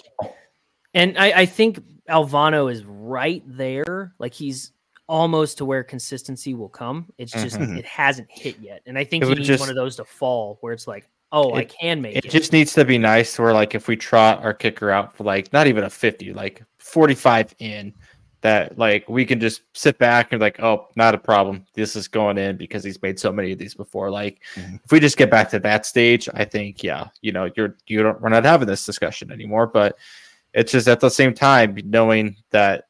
and I, I think Alvano is right there. Like he's almost to where consistency will come. It's just Mhm. it hasn't hit yet, and I think It he needs just- one of those to fall where it's like, oh, I can make It it. just needs to be nice where like if we trot our kicker out for like not even a 50, like 45 in, that like we can just sit back and like, oh, not a problem. This is going in because he's made so many of these before. Like Mhm. if we just get back to that stage, I think, yeah, you know, you're you don't we're not having this discussion anymore. But it's just at the same time, knowing that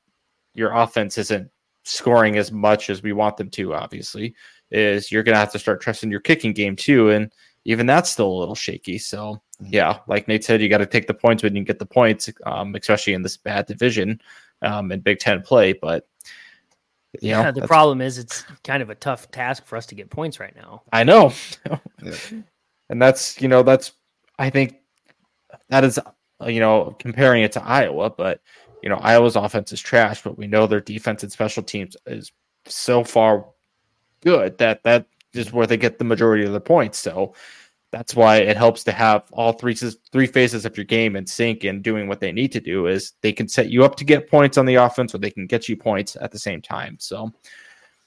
your offense isn't scoring as much as we want them to, obviously, is you're gonna have to start trusting your kicking game too. And even that's still a little shaky. So yeah, like Nate said, you got to take the points when you get the points, um, especially in this bad division um, in Big Ten play. But you know, yeah, the problem is it's kind of a tough task for us to get points right now. I know, Yeah. and that's you know that's I think that is you know comparing it to Iowa, but you know Iowa's offense is trash, but we know their defense and special teams is so far good that that is where they get the majority of the points. So that's why it helps to have all three three phases of your game in sync and doing what they need to do is they can set you up to get points on the offense or they can get you points at the same time. So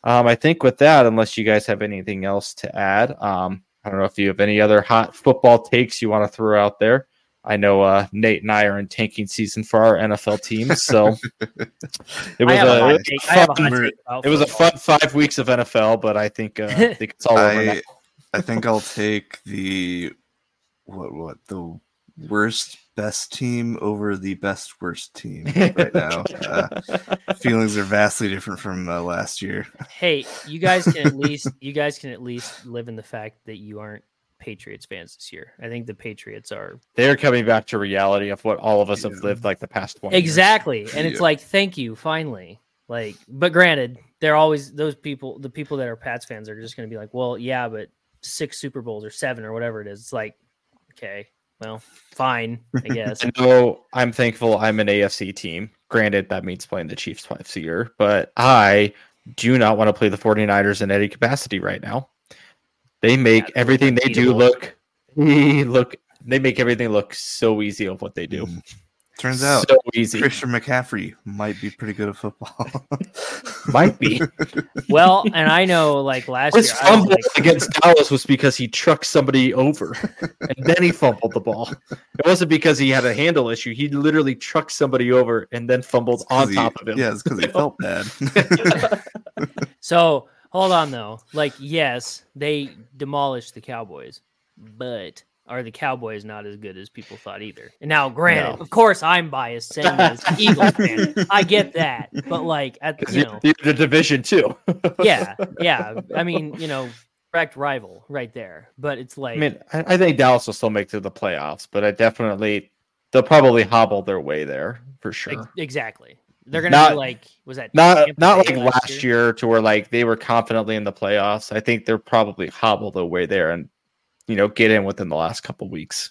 um, I think with that, unless you guys have anything else to add, um, I don't know if you have any other hot football takes you want to throw out there. I know uh, Nate and I are in tanking season for our NFL teams, so it was a a, take. A fun- hot take about it was a fun five weeks of NFL, but I think uh, I think it's all over now. I I think I'll take the what what the worst best team over the best worst team right now. Uh, feelings are vastly different from uh, last year. Hey, you guys can at least you guys can at least live in the fact that you aren't Patriots fans this year. I think the Patriots are They're coming back to reality of what all of us have lived like the past twenty. years. exactly, and it's like thank you finally. Like, but granted, they're always those people. The people that are Pats fans are just going to be like, well, yeah, but six Super Bowls or seven or whatever it is. It's like, okay, well, fine, I guess. I know I'm thankful I'm an AFC team. Granted, that means playing the Chiefs twice a year, but I do not want to play the 49ers in any capacity right now. They make they're everything they do look look they make everything look so easy of what they do. Mm. Turns out so easy. Christian McCaffrey might be pretty good at football. Might be. well, and I know like last His year, I was fumble like, against Dallas was because he trucked somebody over and then he fumbled the ball. It wasn't because he had a handle issue. He literally trucked somebody over and then fumbled on he- top of him. Yeah, it's because he felt bad. So hold on though. Like, yes, they demolished the Cowboys, but are the Cowboys not as good as people thought either? And now, granted, No. of course, I'm biased saying this Eagles fan. I get that, but like, at you know, the, the division too. yeah, yeah. I mean, you know, direct rival right there. But it's like, I mean, I, I think Dallas will still make to the playoffs, but I definitely they'll probably hobble their way there for sure. exactly. They're gonna Not- be like, was that Not not like last year to where like they were confidently in the playoffs. I think they're probably hobble their way there and you know get in within the last couple weeks.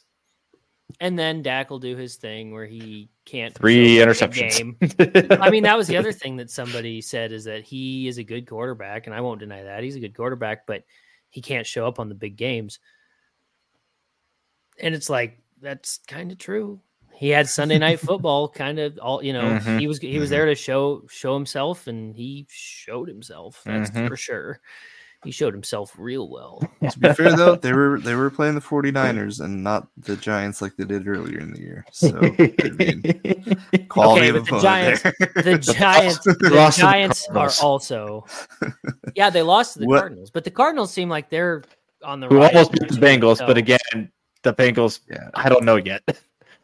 And then Dak will do his thing where he can't Three show up for the interceptions. game. I mean, that was the other thing that somebody said is that he is a good quarterback, and I won't deny that he's a good quarterback, but he can't show up on the big games. And it's like that's kind of true. He had Sunday night football, kind of all you know. Mhm. He was he was there to show show himself, and he showed himself. That's Mhm. for sure. He showed himself real well. to be fair though, they were they were playing the 49ers and not the Giants like they did earlier in the year. So I mean, quality Okay, of but the Giants- there. The Giants, the lost to the Giants are also, yeah, they lost to the What- Cardinals, but the Cardinals seem like they're on the Who rise almost beat the Bengals, so- but again, the Bengals yeah. I don't know yet.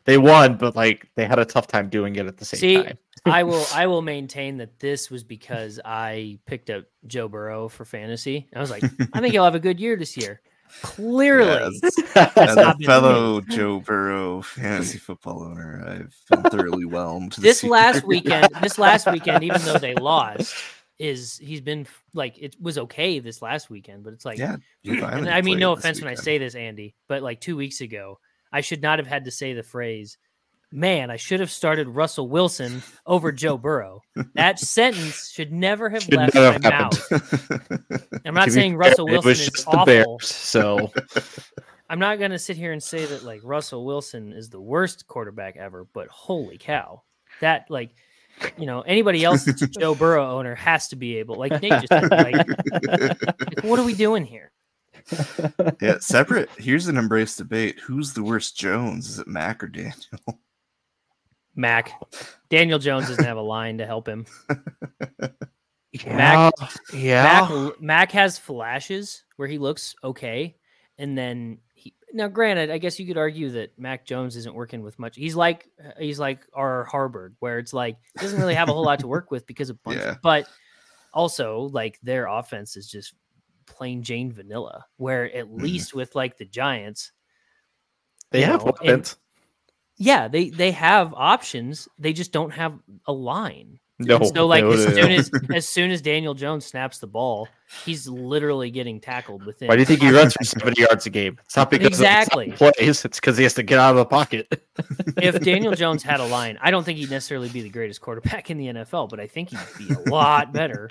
They won, but like they had a tough time doing it at the same See, time. I will, I will maintain that this was because I picked up Joe Burrow for fantasy. I was like, I think he'll have a good year this year. Clearly, Yes. As a been fellow Joe Burrow fantasy football owner, I've been thoroughly whelmed. this year. last weekend, this last weekend, even though they lost, is he's been like it was okay this last weekend, but it's like yeah, and I mean, no this offense when I say this, Andy, but like two weeks ago, I should not have had to say the phrase, man, I should have started Russell Wilson over Joe Burrow. That sentence should never have Should left my happened. mouth. I'm not saying Russell Wilson is awful. Bears, so I'm not going to sit here and say that like Russell Wilson is the worst quarterback ever, but holy cow. That like you know, anybody else that's a Joe Burrow owner has to be able, like Nate just said, like, like, what are we doing here? yeah, separate. Here's an embrace debate. Who's the worst Jones? Is it Mac or Daniel? Mac. Daniel Jones doesn't have a line to help him. Yeah, Mac- yeah. Mac, Mac has flashes where he looks okay, and then he. Now, granted, I guess you could argue that Mac Jones isn't working with much. He's like he's like our Haarberg, where it's like he doesn't really have a whole lot to work with because of bunch. Yeah. But also, like their offense is just plain Jane vanilla. Where at mm-hmm. least with like the Giants, they have know, and- yeah, they they have options. They just don't have a line. No, And so like no, as no, soon no. as as soon as Daniel Jones snaps the ball, he's literally getting tackled within. Why do you think he runs for 70 yards a game? It's not because Exactly. plays. It's because he has to get out of the pocket. if Daniel Jones had a line, I don't think he'd necessarily be the greatest quarterback in the NFL, but I think he'd be a lot better.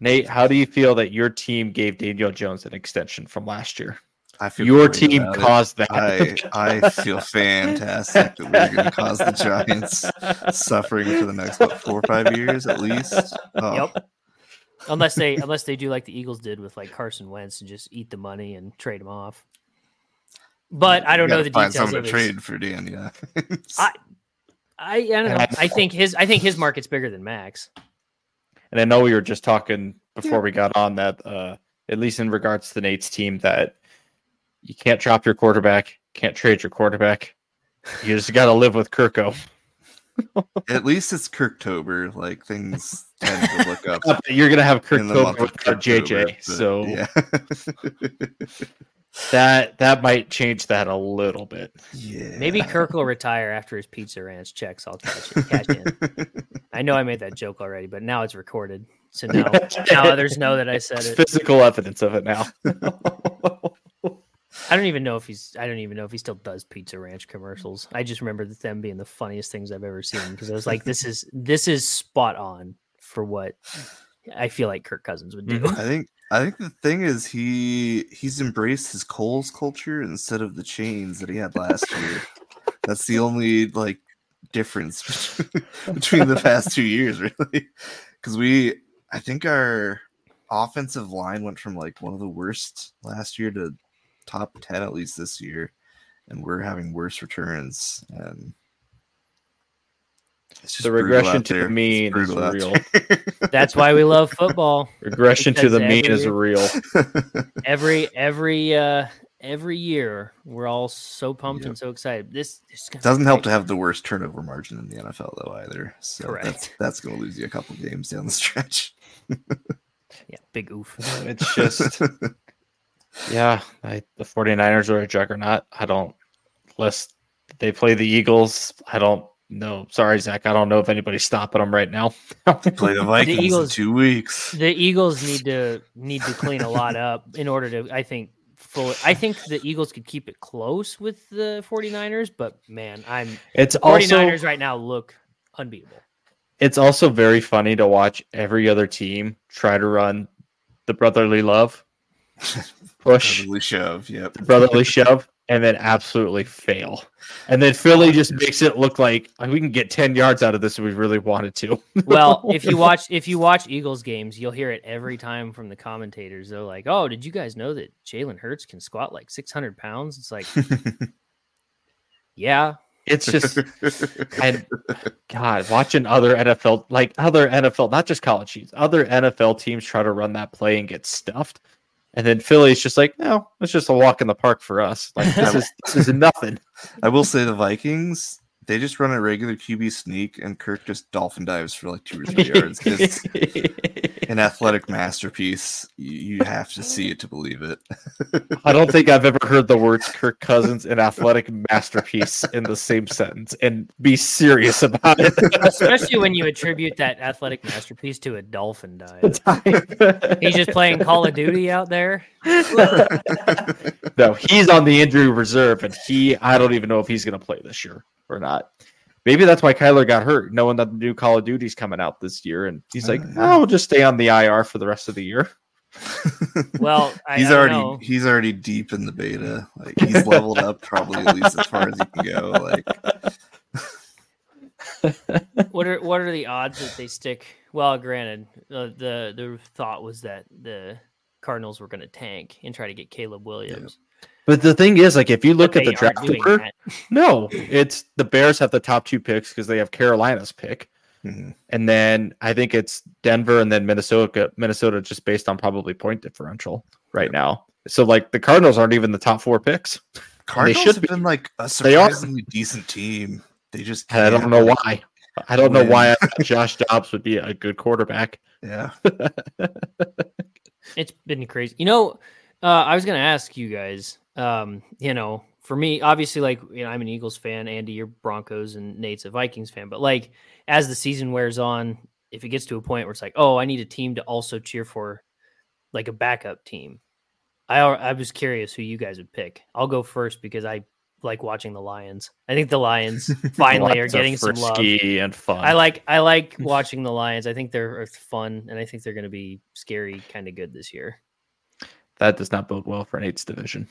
Nate, how do you feel that your team gave Daniel Jones an extension from last year? I feel Your team about it. caused that. I I feel fantastic that we're going to cause the Giants suffering for the next what, four or five years at least. Oh, Yep. Unless they unless they do like the Eagles did with like Carson Wentz and just eat the money and trade him off. But I don't you know the find details someone of to trade for Dan. Yeah, I, I I don't know. I think his I think his market's bigger than Max. And I know we were just talking before we got on that, uh, at least in regards to the Nate's team, that you can't drop your quarterback, can't trade your quarterback. You just got to live with Kirko. at least it's Kirktober. Like things tend to look up. You're going to have Kirk in the month of without October, JJ, so yeah, that that might change that a little bit. yeah. Maybe Kirk will retire after his Pizza Ranch checks. I'll catch it, cash in. I know I made that joke already, but now it's recorded, so now now others know that I said There's it. physical evidence of it now. I don't even know if he's. I don't even know if he still does Pizza Ranch commercials. I just remember them being the funniest things I've ever seen because I was like, "This is this is spot on for what I feel like Kirk Cousins would do." Mhm. I think I think the thing is he he's embraced his Coles culture instead of the chains that he had last year. That's the only like difference between the past two years, really. Because we, I think our offensive line went from like one of the worst last year to top ten at least this year, and we're having worse returns. And it's just The regression to the mean is real. there. That's why we love football. Regression to Because the mean is real. Every every uh every year, we're all so pumped Yep. and so excited. This, this is Doesn't help to have the worst turnover margin in the NFL though either. So that's Correct. that's going to lose you a couple games down the stretch. Yeah, big oof. It's just, yeah, I, the 49ers are a juggernaut. I don't, unless they play the Eagles, I don't know. Sorry, Zach. I don't know if anybody's stopping them right now. Play the Vikings Eagles- in two weeks. the Eagles need to need to clean a lot up in order to I think fully I think the Eagles could keep it close with the 49ers, but man, I'm it's 49ers also, right now look unbeatable. it's also very funny to watch every other team try to run the brotherly love, push, Probably shove. Yep. brotherly shove, and then absolutely fail. And then Philly oh, just makes it look like like, we can get 10 yards out of this if we really wanted to. Well, if you watch if you watch Eagles games, you'll hear it every time from the commentators. They're like, "Oh, did you guys know that Jalen Hurts can squat like 600 pounds?" It's like, yeah, It's just and God, watching other NFL like other NFL, not just college teams, other NFL teams try to run that play and get stuffed. And then Philly's just like, no, it's just a walk in the park for us. Like this is this is nothing. I will say the Vikings. They just run a regular QB sneak, and Kirk just dolphin dives for like two or three yards. It's an athletic masterpiece. You, you have to see it to believe it. I don't think I've ever heard the words Kirk Cousins and athletic masterpiece in the same sentence and be serious about it. especially when you attribute that athletic masterpiece to a dolphin dive. He's just playing Call of Duty out there. no, he's on the injury reserve, and he I don't even know if he's going to play this year or not. Maybe that's why Kyler got hurt, knowing that the new Call of Duty's coming out this year, and he's like, Uh, "Oh, we'll just stay on the IR for the rest of the year." Well, I, he's I already know. he's already deep in the beta. Like he's leveled up probably at least as far as he can go. Like what are what are the odds that they stick? Well, granted, uh, the the thought was that the Cardinals were going to tank and try to get Caleb Williams. But the thing is, like, if you look But at the they aren't draft order, no, it's the Bears have the top two picks because they have Carolina's pick, Mhm. and then I think it's Denver and then Minnesota. Minnesota just based on probably point differential right Yep. now. So like the Cardinals aren't even the top four picks. Cardinals should have be. been like a They are. surprisingly decent team. They just And I don't know why. I don't know why win. I thought Josh Dobbs would be a good quarterback. Yeah. It's been crazy. You know, uh, I was going to ask you guys. Um, you know, for me, obviously, like you know, I'm an Eagles fan. Andy, you're Broncos, and Nate's a Vikings fan. But like, as the season wears on, if it gets to a point where it's like, oh, I need a team to also cheer for, like a backup team. I I was curious who you guys would pick. I'll go first because I like watching the Lions. I think the Lions finally are getting some love. and fun. I like I like watching the Lions. I think they're fun, and I think they're going to be scary, kind of good this year. That does not bode well for Nate's division.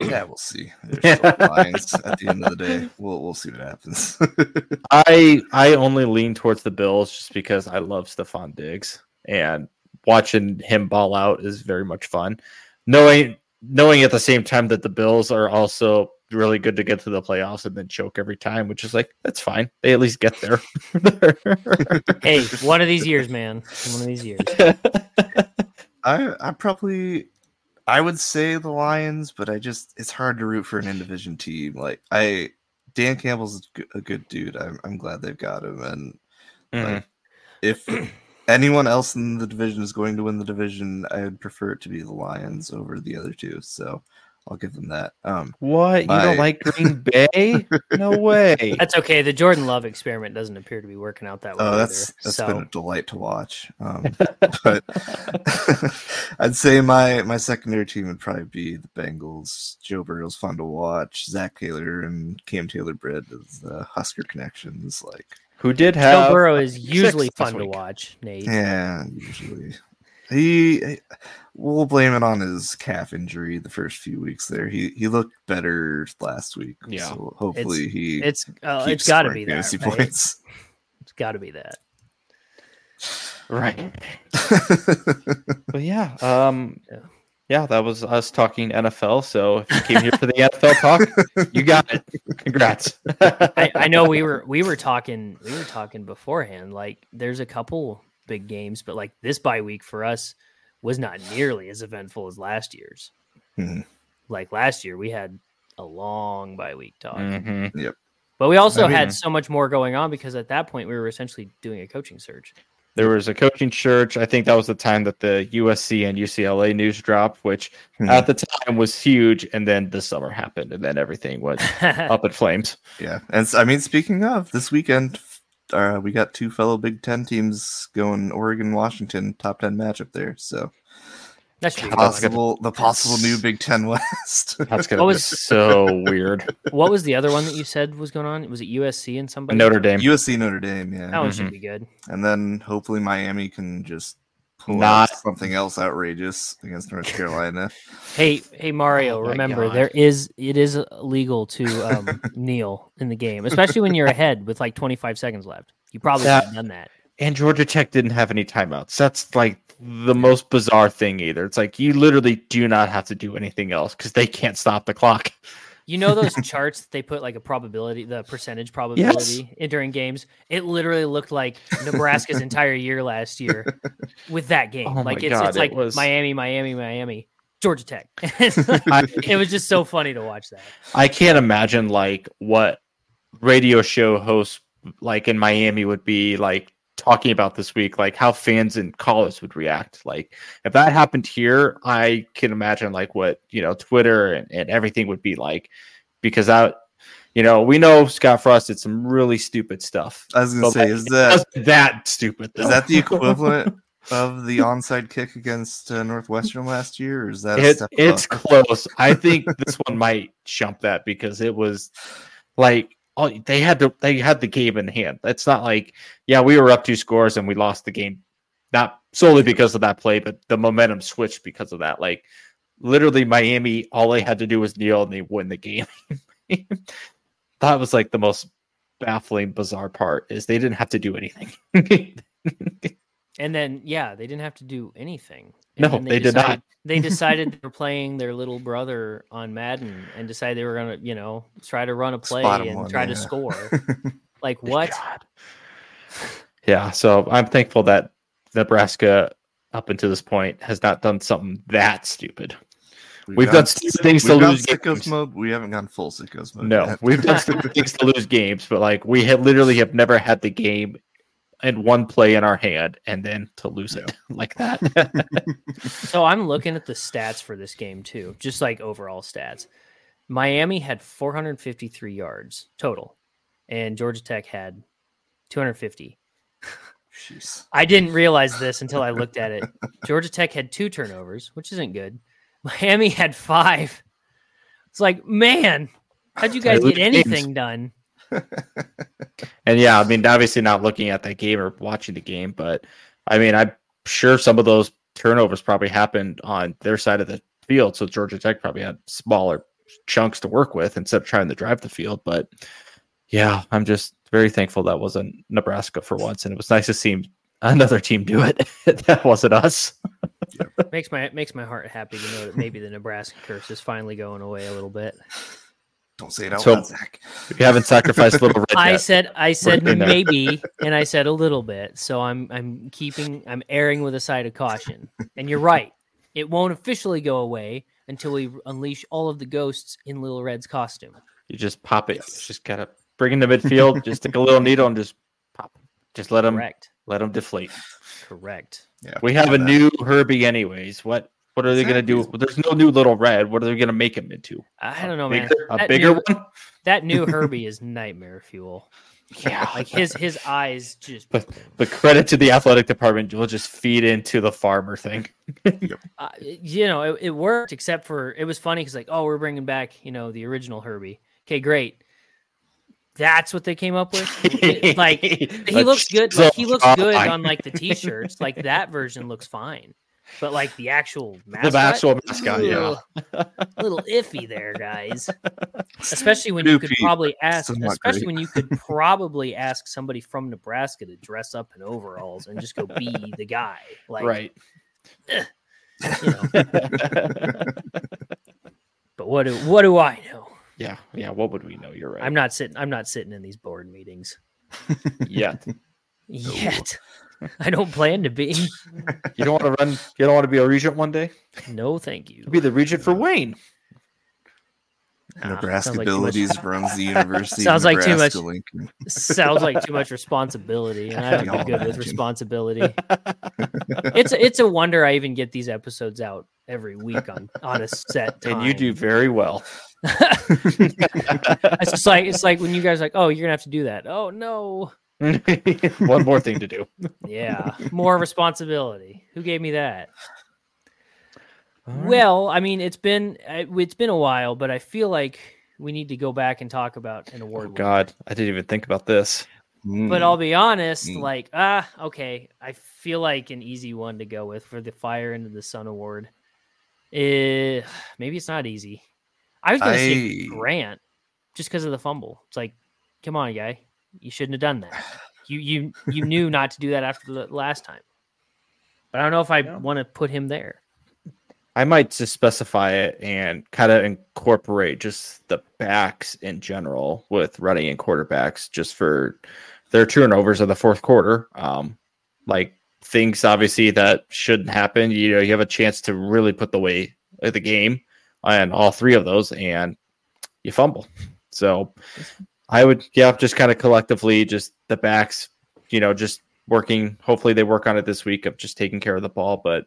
Yeah, we'll see. There's still lines at the end of the day. We'll we'll see what happens. I I only lean towards the Bills just because I love Stefon Diggs and watching him ball out is very much fun. Knowing knowing at the same time that the Bills are also really good to get to the playoffs and then choke every time, which is like that's fine. They at least get there. Hey, one of these years, man. One of these years. I I probably I would say the Lions, but I just it's hard to root for an in division team. Like I Dan Campbell's a good dude. I'm I'm glad they've got him. And Mhm. like, if anyone else in the division is going to win the division, I would prefer it to be the Lions over the other two. So I'll give them that. Um, What? You don't like Green Bay? No way. That's okay. The Jordan Love experiment doesn't appear to be working out that way. oh, that's either. that's so been a delight to watch. Um, but I'd say my my secondary team would probably be the Bengals. Joe Burrow's fun to watch. Zac Taylor and Cam Taylor Britt is the Husker connections. Like, Who did have Joe have Burrow is usually fun to watch. Nate. yeah, usually he. We'll blame it on his calf injury the first few weeks there. He he looked better last week. Yeah. so hopefully he It's uh, keeps it's got to be that. fantasy right? points. It's got to be that. right? But yeah, um, Yeah. yeah. that was us talking NFL. So if you came here for the NFL talk, you got it. Congrats. I, I know we were we were talking we were talking beforehand. Like, there's a couple big games, but like this bye week for us was not nearly as eventful as last year's. Mhm. Like last year, we had a long bye week talk. Mhm. But we also I mean- had so much more going on because at that point we were essentially doing a coaching search. There was a coaching search. I think that was the time that the USC and UCLA news dropped, which Mhm. at the time was huge. And then the summer happened, and then everything was up in flames. Yeah, and I mean, speaking of this weekend, uh, we got two fellow Big Ten teams going Oregon, Washington, top ten matchup there. So That's true. God, that's possible, the possible new Big Ten West. That's gonna What be was- so weird. What was the other one that you said was going on? Was it USC and somebody? Notre Dame. USC Notre Dame, yeah. That yeah, one Mhm. should be good. and then hopefully Miami can just pull Not- out something else outrageous against North Carolina. Hey, hey Mario, Oh remember God. there is it is illegal to um, kneel in the game, especially when you're ahead with like 25 seconds left. You probably That- have done that. And Georgia Tech didn't have any timeouts. That's like the most bizarre thing either. It's like you literally do not have to do anything else because they can't stop the clock. You know those charts that they put like a probability, the percentage probability in during games. It literally looked like Nebraska's entire year last year with that game. Oh like it's God, it's it like was- Miami, Miami, Miami, Georgia Tech. It was just so funny to watch that. I can't imagine like what radio show hosts like in Miami would be like talking about this week, like how fans in college would react. Like if that happened here, I can imagine like what you know Twitter and, and everything would be like because that you know we know Scott Frost did some really stupid stuff. I was gonna say, like, is that that stupid? is that the equivalent of the onside kick against uh, Northwestern last year, or is that It, it's close. I think this one might jump that because it was like oh, they had to they had the game in hand. It's not like yeah we were up two scores and we lost the game, not solely because of that play, but the momentum switched because of that. Like literally Miami, all they had to do was kneel and they win the game. that was like the most baffling, bizarre part is they didn't have to do anything. And then yeah, they didn't have to do anything. No, then they did not. They decided they were playing their little brother on Madden and decided they were gonna, you know, try to run a play Spot 'em and one, try to score. Like what? God. Yeah, so I'm thankful that Nebraska, up until this point, has not done something that stupid. We've done stupid things to lose sickos games. mode. We haven't gone full sickos mode. No, yet. we've done stupid things to lose games, but like we have literally have never had the game in one play in our hand and then to lose it like that. So I'm looking at the stats for this game too, just like overall stats. Miami had 453 yards total, and Georgia Tech had 250. Jeez. I didn't realize this until I looked at it. Georgia Tech had two turnovers, which isn't good. Miami had five. It's like, man, how'd you guys get anything done? And yeah, I mean, obviously not looking at that game or watching the game, but I mean, I'm sure some of those turnovers probably happened on their side of the field. So Georgia Tech probably had smaller chunks to work with instead of trying to drive the field. But yeah, I'm just very thankful that wasn't Nebraska for once. And it was nice to see another team do it. that wasn't us. Makes my makes my heart happy to know that maybe the Nebraska curse is finally going away a little bit. Don't say it out So- loud, Zach. We haven't sacrificed little red I yet. said I said in there. maybe, and I said a little bit. So I'm I'm keeping I'm erring with a side of caution. And you're right. It won't officially go away until we unleash all of the ghosts in Little Red's costume. You just pop it. Yes. Just gotta bring in the midfield. just stick a little needle and just pop. Just let them Correct. let them deflate. Correct. Yeah, We have a that. new Herbie, anyways. What what are they gonna do? Exactly. There's no new little red. What are they gonna make him into? I don't know, man. Bigger, a That bigger new- one? That new Herbie is nightmare fuel. Yeah. Like his his eyes just. But but credit to the athletic department, we'll just feed into the farmer thing. uh, you know, it, it worked except for it was funny because like, oh, we're bringing back you know the original Herbie. Okay, great. That's what they came up with. Like he looks good. Like he looks good on like the t-shirts. Like that version looks fine, but like the actual mascot, the actual mascot. Yeah. a little iffy there, guys. Especially when you could probably ask, somewhat especially great. when you could probably ask somebody from Nebraska to dress up in overalls and just go be the guy. Like, right. Eh, you know, but what do what do I know? yeah. Yeah. What would we know? You're right. I'm not sitting. I'm not sitting in these board meetings yet. yet. I don't plan to be. You don't want to run. You don't want to be a regent one day. No, thank you. Be the regent for Wayne. Nah, Nebraska sounds like abilities runs the University. Sounds like too much- Lincoln. Sounds like too much responsibility, and I don't Y'all do good with responsibility. It's a, it's a wonder I even get these episodes out every week on on a set time. And you do very well. it's just like it's like when you guys are like, oh, you're gonna have to do that. Oh no, one more thing to do. yeah, more responsibility. Who gave me that? Well, I mean, it's been uh, it's been a while, but I feel like we need to go back and talk about an award. Oh. God, I didn't even think about this. But Mm. I'll be honest, Mm. like, ah, okay. I feel like an easy one to go with for the Fire into the Sun Award. Eh, maybe it's not easy. I was gonna say Grant just because of the fumble. It's like, come on, guy. You shouldn't have done that. You you you knew not to do that after the last time. But I don't know if I Yeah. want to put him there. I might just specify it and kind of incorporate just the backs in general with running and quarterbacks just for their turnovers in the fourth quarter. Um, like things obviously that shouldn't happen. You know, you have a chance to really put the weight of the game on all three of those and you fumble. So I would, yeah, just kind of collectively, just the backs, you know, just working. Hopefully they work on it this week of just taking care of the ball. But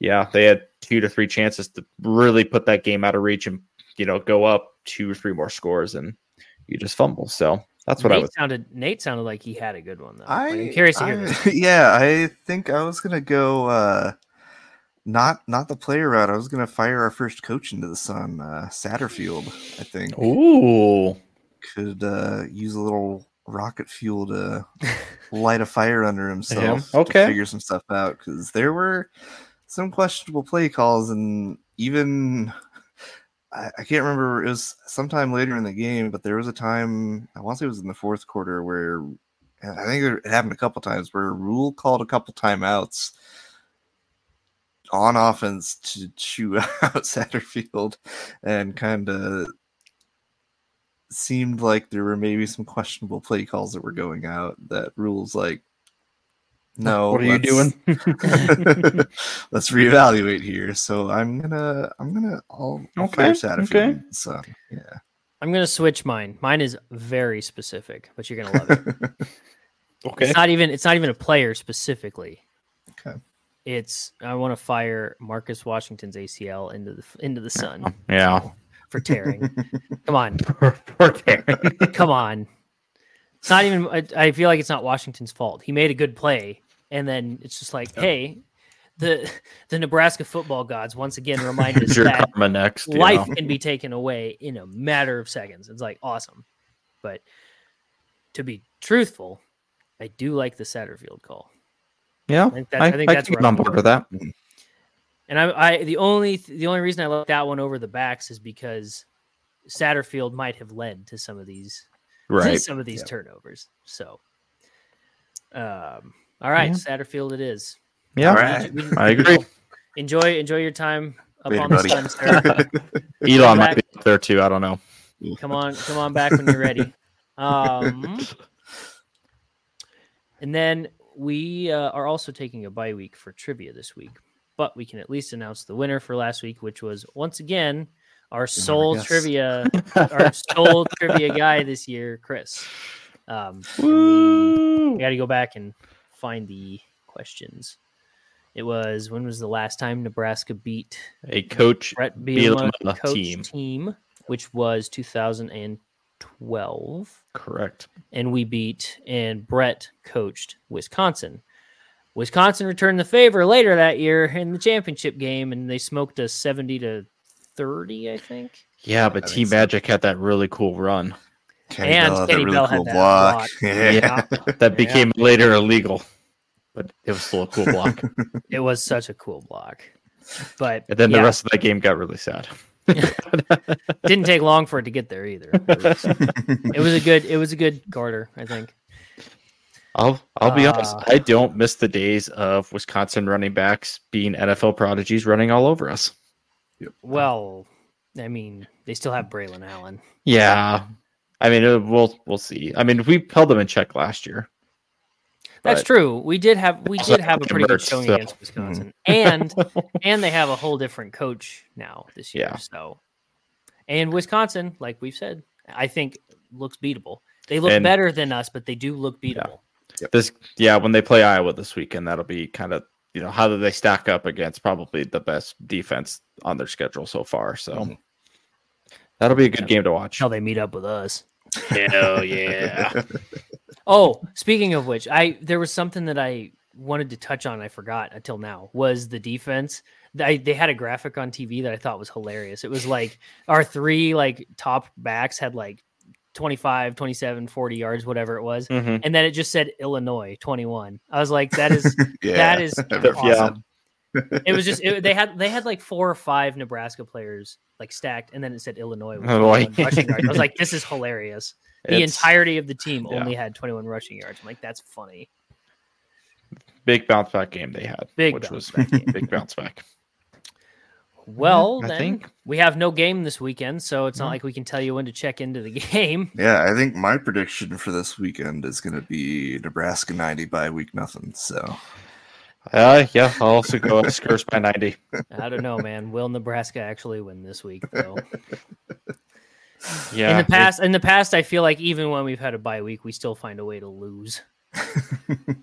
yeah, they had two to three chances to really put that game out of reach and you know go up two or three more scores, and you just fumble. So that's what Nate I would. sounded Nate sounded like he had a good one though. Like, I, I'm curious to hear. I- this. yeah, I think I was gonna go uh not not the player route. I was gonna fire our first coach into the sun, uh Satterfield, I think. Ooh, Could uh use a little rocket fuel to light a fire under himself. to Okay. figure some stuff out because there were some questionable play calls and even I, I can't remember it was sometime later in the game, but there was a time I want to say it was in the fourth quarter where I think it happened a couple times where Rhule called a couple timeouts on offense to chew out Satterfield and kind of seemed like there were maybe some questionable play calls that were going out that Rhule's like no what are you doing? let's reevaluate here so i'm gonna i'm gonna i'll, I'll Okay, fire Satterfield okay. so yeah I'm gonna switch mine. Mine is very specific, but you're gonna love it. okay. It's not even it's not even a player specifically. Okay. It's I want to fire Marcus Washington's ACL into the into the sun Yeah. For tearing. Come on, Poor Taryn. come on. It's not even. I, I feel like it's not Washington's fault. He made a good play, and then it's just like, hey, the the Nebraska football gods once again remind us your that next? life know? can be taken away in a matter of seconds. It's like awesome. But to be truthful, I do like the Satterfield call. Yeah. I think, that, I, I think I that's can get I'm on board with that. And I, I the only the only reason I like that one over the backs is because Satterfield might have led to some of these Right. some of these Yep. turnovers. So, um, all right, Yeah. Satterfield, it is. Yeah. All right. We- I agree. Enjoy enjoy your time up Later, on the sun, sir. Elon might be up there too. I don't know. come on come on back when you're ready um and then we uh, are also taking a bye week for trivia this week but we can at least announce the winner for last week which was once again our sole trivia our sole trivia guy this year chris um we got to go back and find the questions it was when was the last time nebraska beat A coach. Bret Bielema Bielema coach team. team. which was 2012, Correct. and we beat and Bret coached Wisconsin. Wisconsin returned the favor later that year in the championship game, and they smoked us 70 to 30, I think. Yeah, but I think Team so. Magic had that really cool run Kenny And Bell had Kenny that really Bell had that block. block. Yeah. Yeah. that became later illegal, but it was still a cool block. It was such a cool block. But and then yeah, the rest of that game got really sad. didn't take long for it to get there either. It was, it was a good it was a good Carter, I think. I'll I'll be honest. Uh, I don't miss the days of Wisconsin running backs being NFL prodigies running all over us. Well, I mean, they still have Braylon Allen. Yeah, I mean uh, we'll we'll see. I mean we held them in check last year. That's true. We did have we did have a pretty good showing so- against Wisconsin, and and they have a whole different coach now this year. Yeah. So, and Wisconsin, like we've said, I think looks beatable. They look And- better than us, but they do look beatable. This yeah, when they play Iowa this weekend, that'll be kind of you know how do they stack up against probably the best defense on their schedule so far. So Mhm. that'll be a good game to watch. How they meet up with us. Hell yeah! Oh, speaking of which, I there was something that I wanted to touch on. I forgot until now was the defense. They they had a graphic on TV that I thought was hilarious. It was like our three like top backs had like 25, 27, 40 yards, whatever it was. Mhm. And then it just said Illinois 21. I was like, that is Yeah. that is Yeah. It was just it, they had they had like four or five Nebraska players like stacked, and then it said Illinois. With Illinois. 21 rushing yards. I was like, this is hilarious. The It's entirety of the team yeah. only had 21 rushing yards. I'm like, that's funny. big bounce back game they had, Big which bounce was back game. big bounce back. Well, I then think- we have no game this weekend, so it's not No. like we can tell you when to check into the game. Yeah, I think my prediction for this weekend is going to be Nebraska 90 by week nothing. So Uh, yeah, I'll also go Skurs by ninety. I don't know, man. Will Nebraska actually win this week, though? Yeah, in the it- past, in the past, I feel like even when we've had a bye week, we still find a way to lose.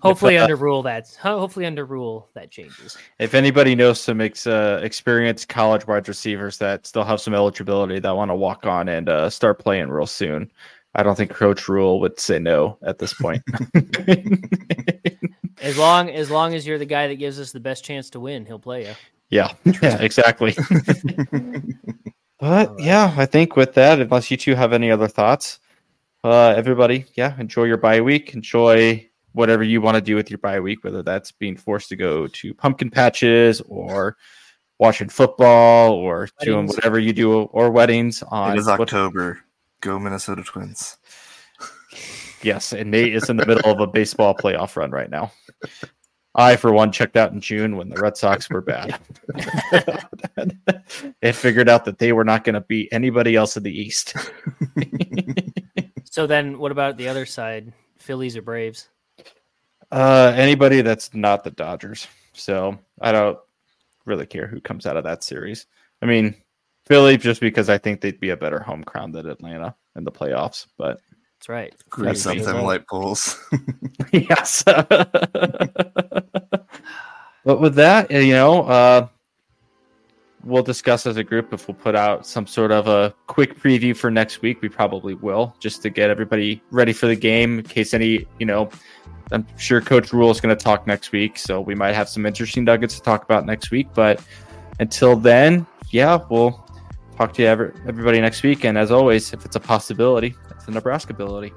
Hopefully, under Rhule that hopefully under Rhule that changes. if anybody knows some ex, uh, experienced college wide receivers that still have some eligibility that want to walk on and uh, start playing real soon, I don't think Coach Rhule would say no at this point. As long as long as you're the guy that gives us the best chance to win, he'll play you. yeah, yeah, exactly. But All right. yeah, I think with that, unless you two have any other thoughts, uh, everybody, yeah, enjoy your bye week. Enjoy whatever you want to do with your bye week, whether that's being forced to go to pumpkin patches or watching football or doing whatever you do or weddings on it is what- October. Go Minnesota Twins. Yes, and Nate is in the middle of a baseball playoff run right now. I, for one, checked out in June when the Red Sox were bad. it figured out that they were not going to beat anybody else in the East. so then, what about the other side, Phillies or Braves? Uh, anybody that's not the Dodgers. So I don't really care who comes out of that series. I mean, Philly, just because I think they'd be a better home crowd than Atlanta in the playoffs, but that's right. Grease up them light poles. yes. but with that, you know, uh, we'll discuss as a group if we'll put out some sort of a quick preview for next week. We probably will, just to get everybody ready for the game in case any, you know, I'm sure Coach Rhule is going to talk next week, so we might have some interesting nuggets to talk about next week. But until then, yeah, we'll talk to you every, everybody next week. And as always, if it's a possibility, it's a Nebraska ability.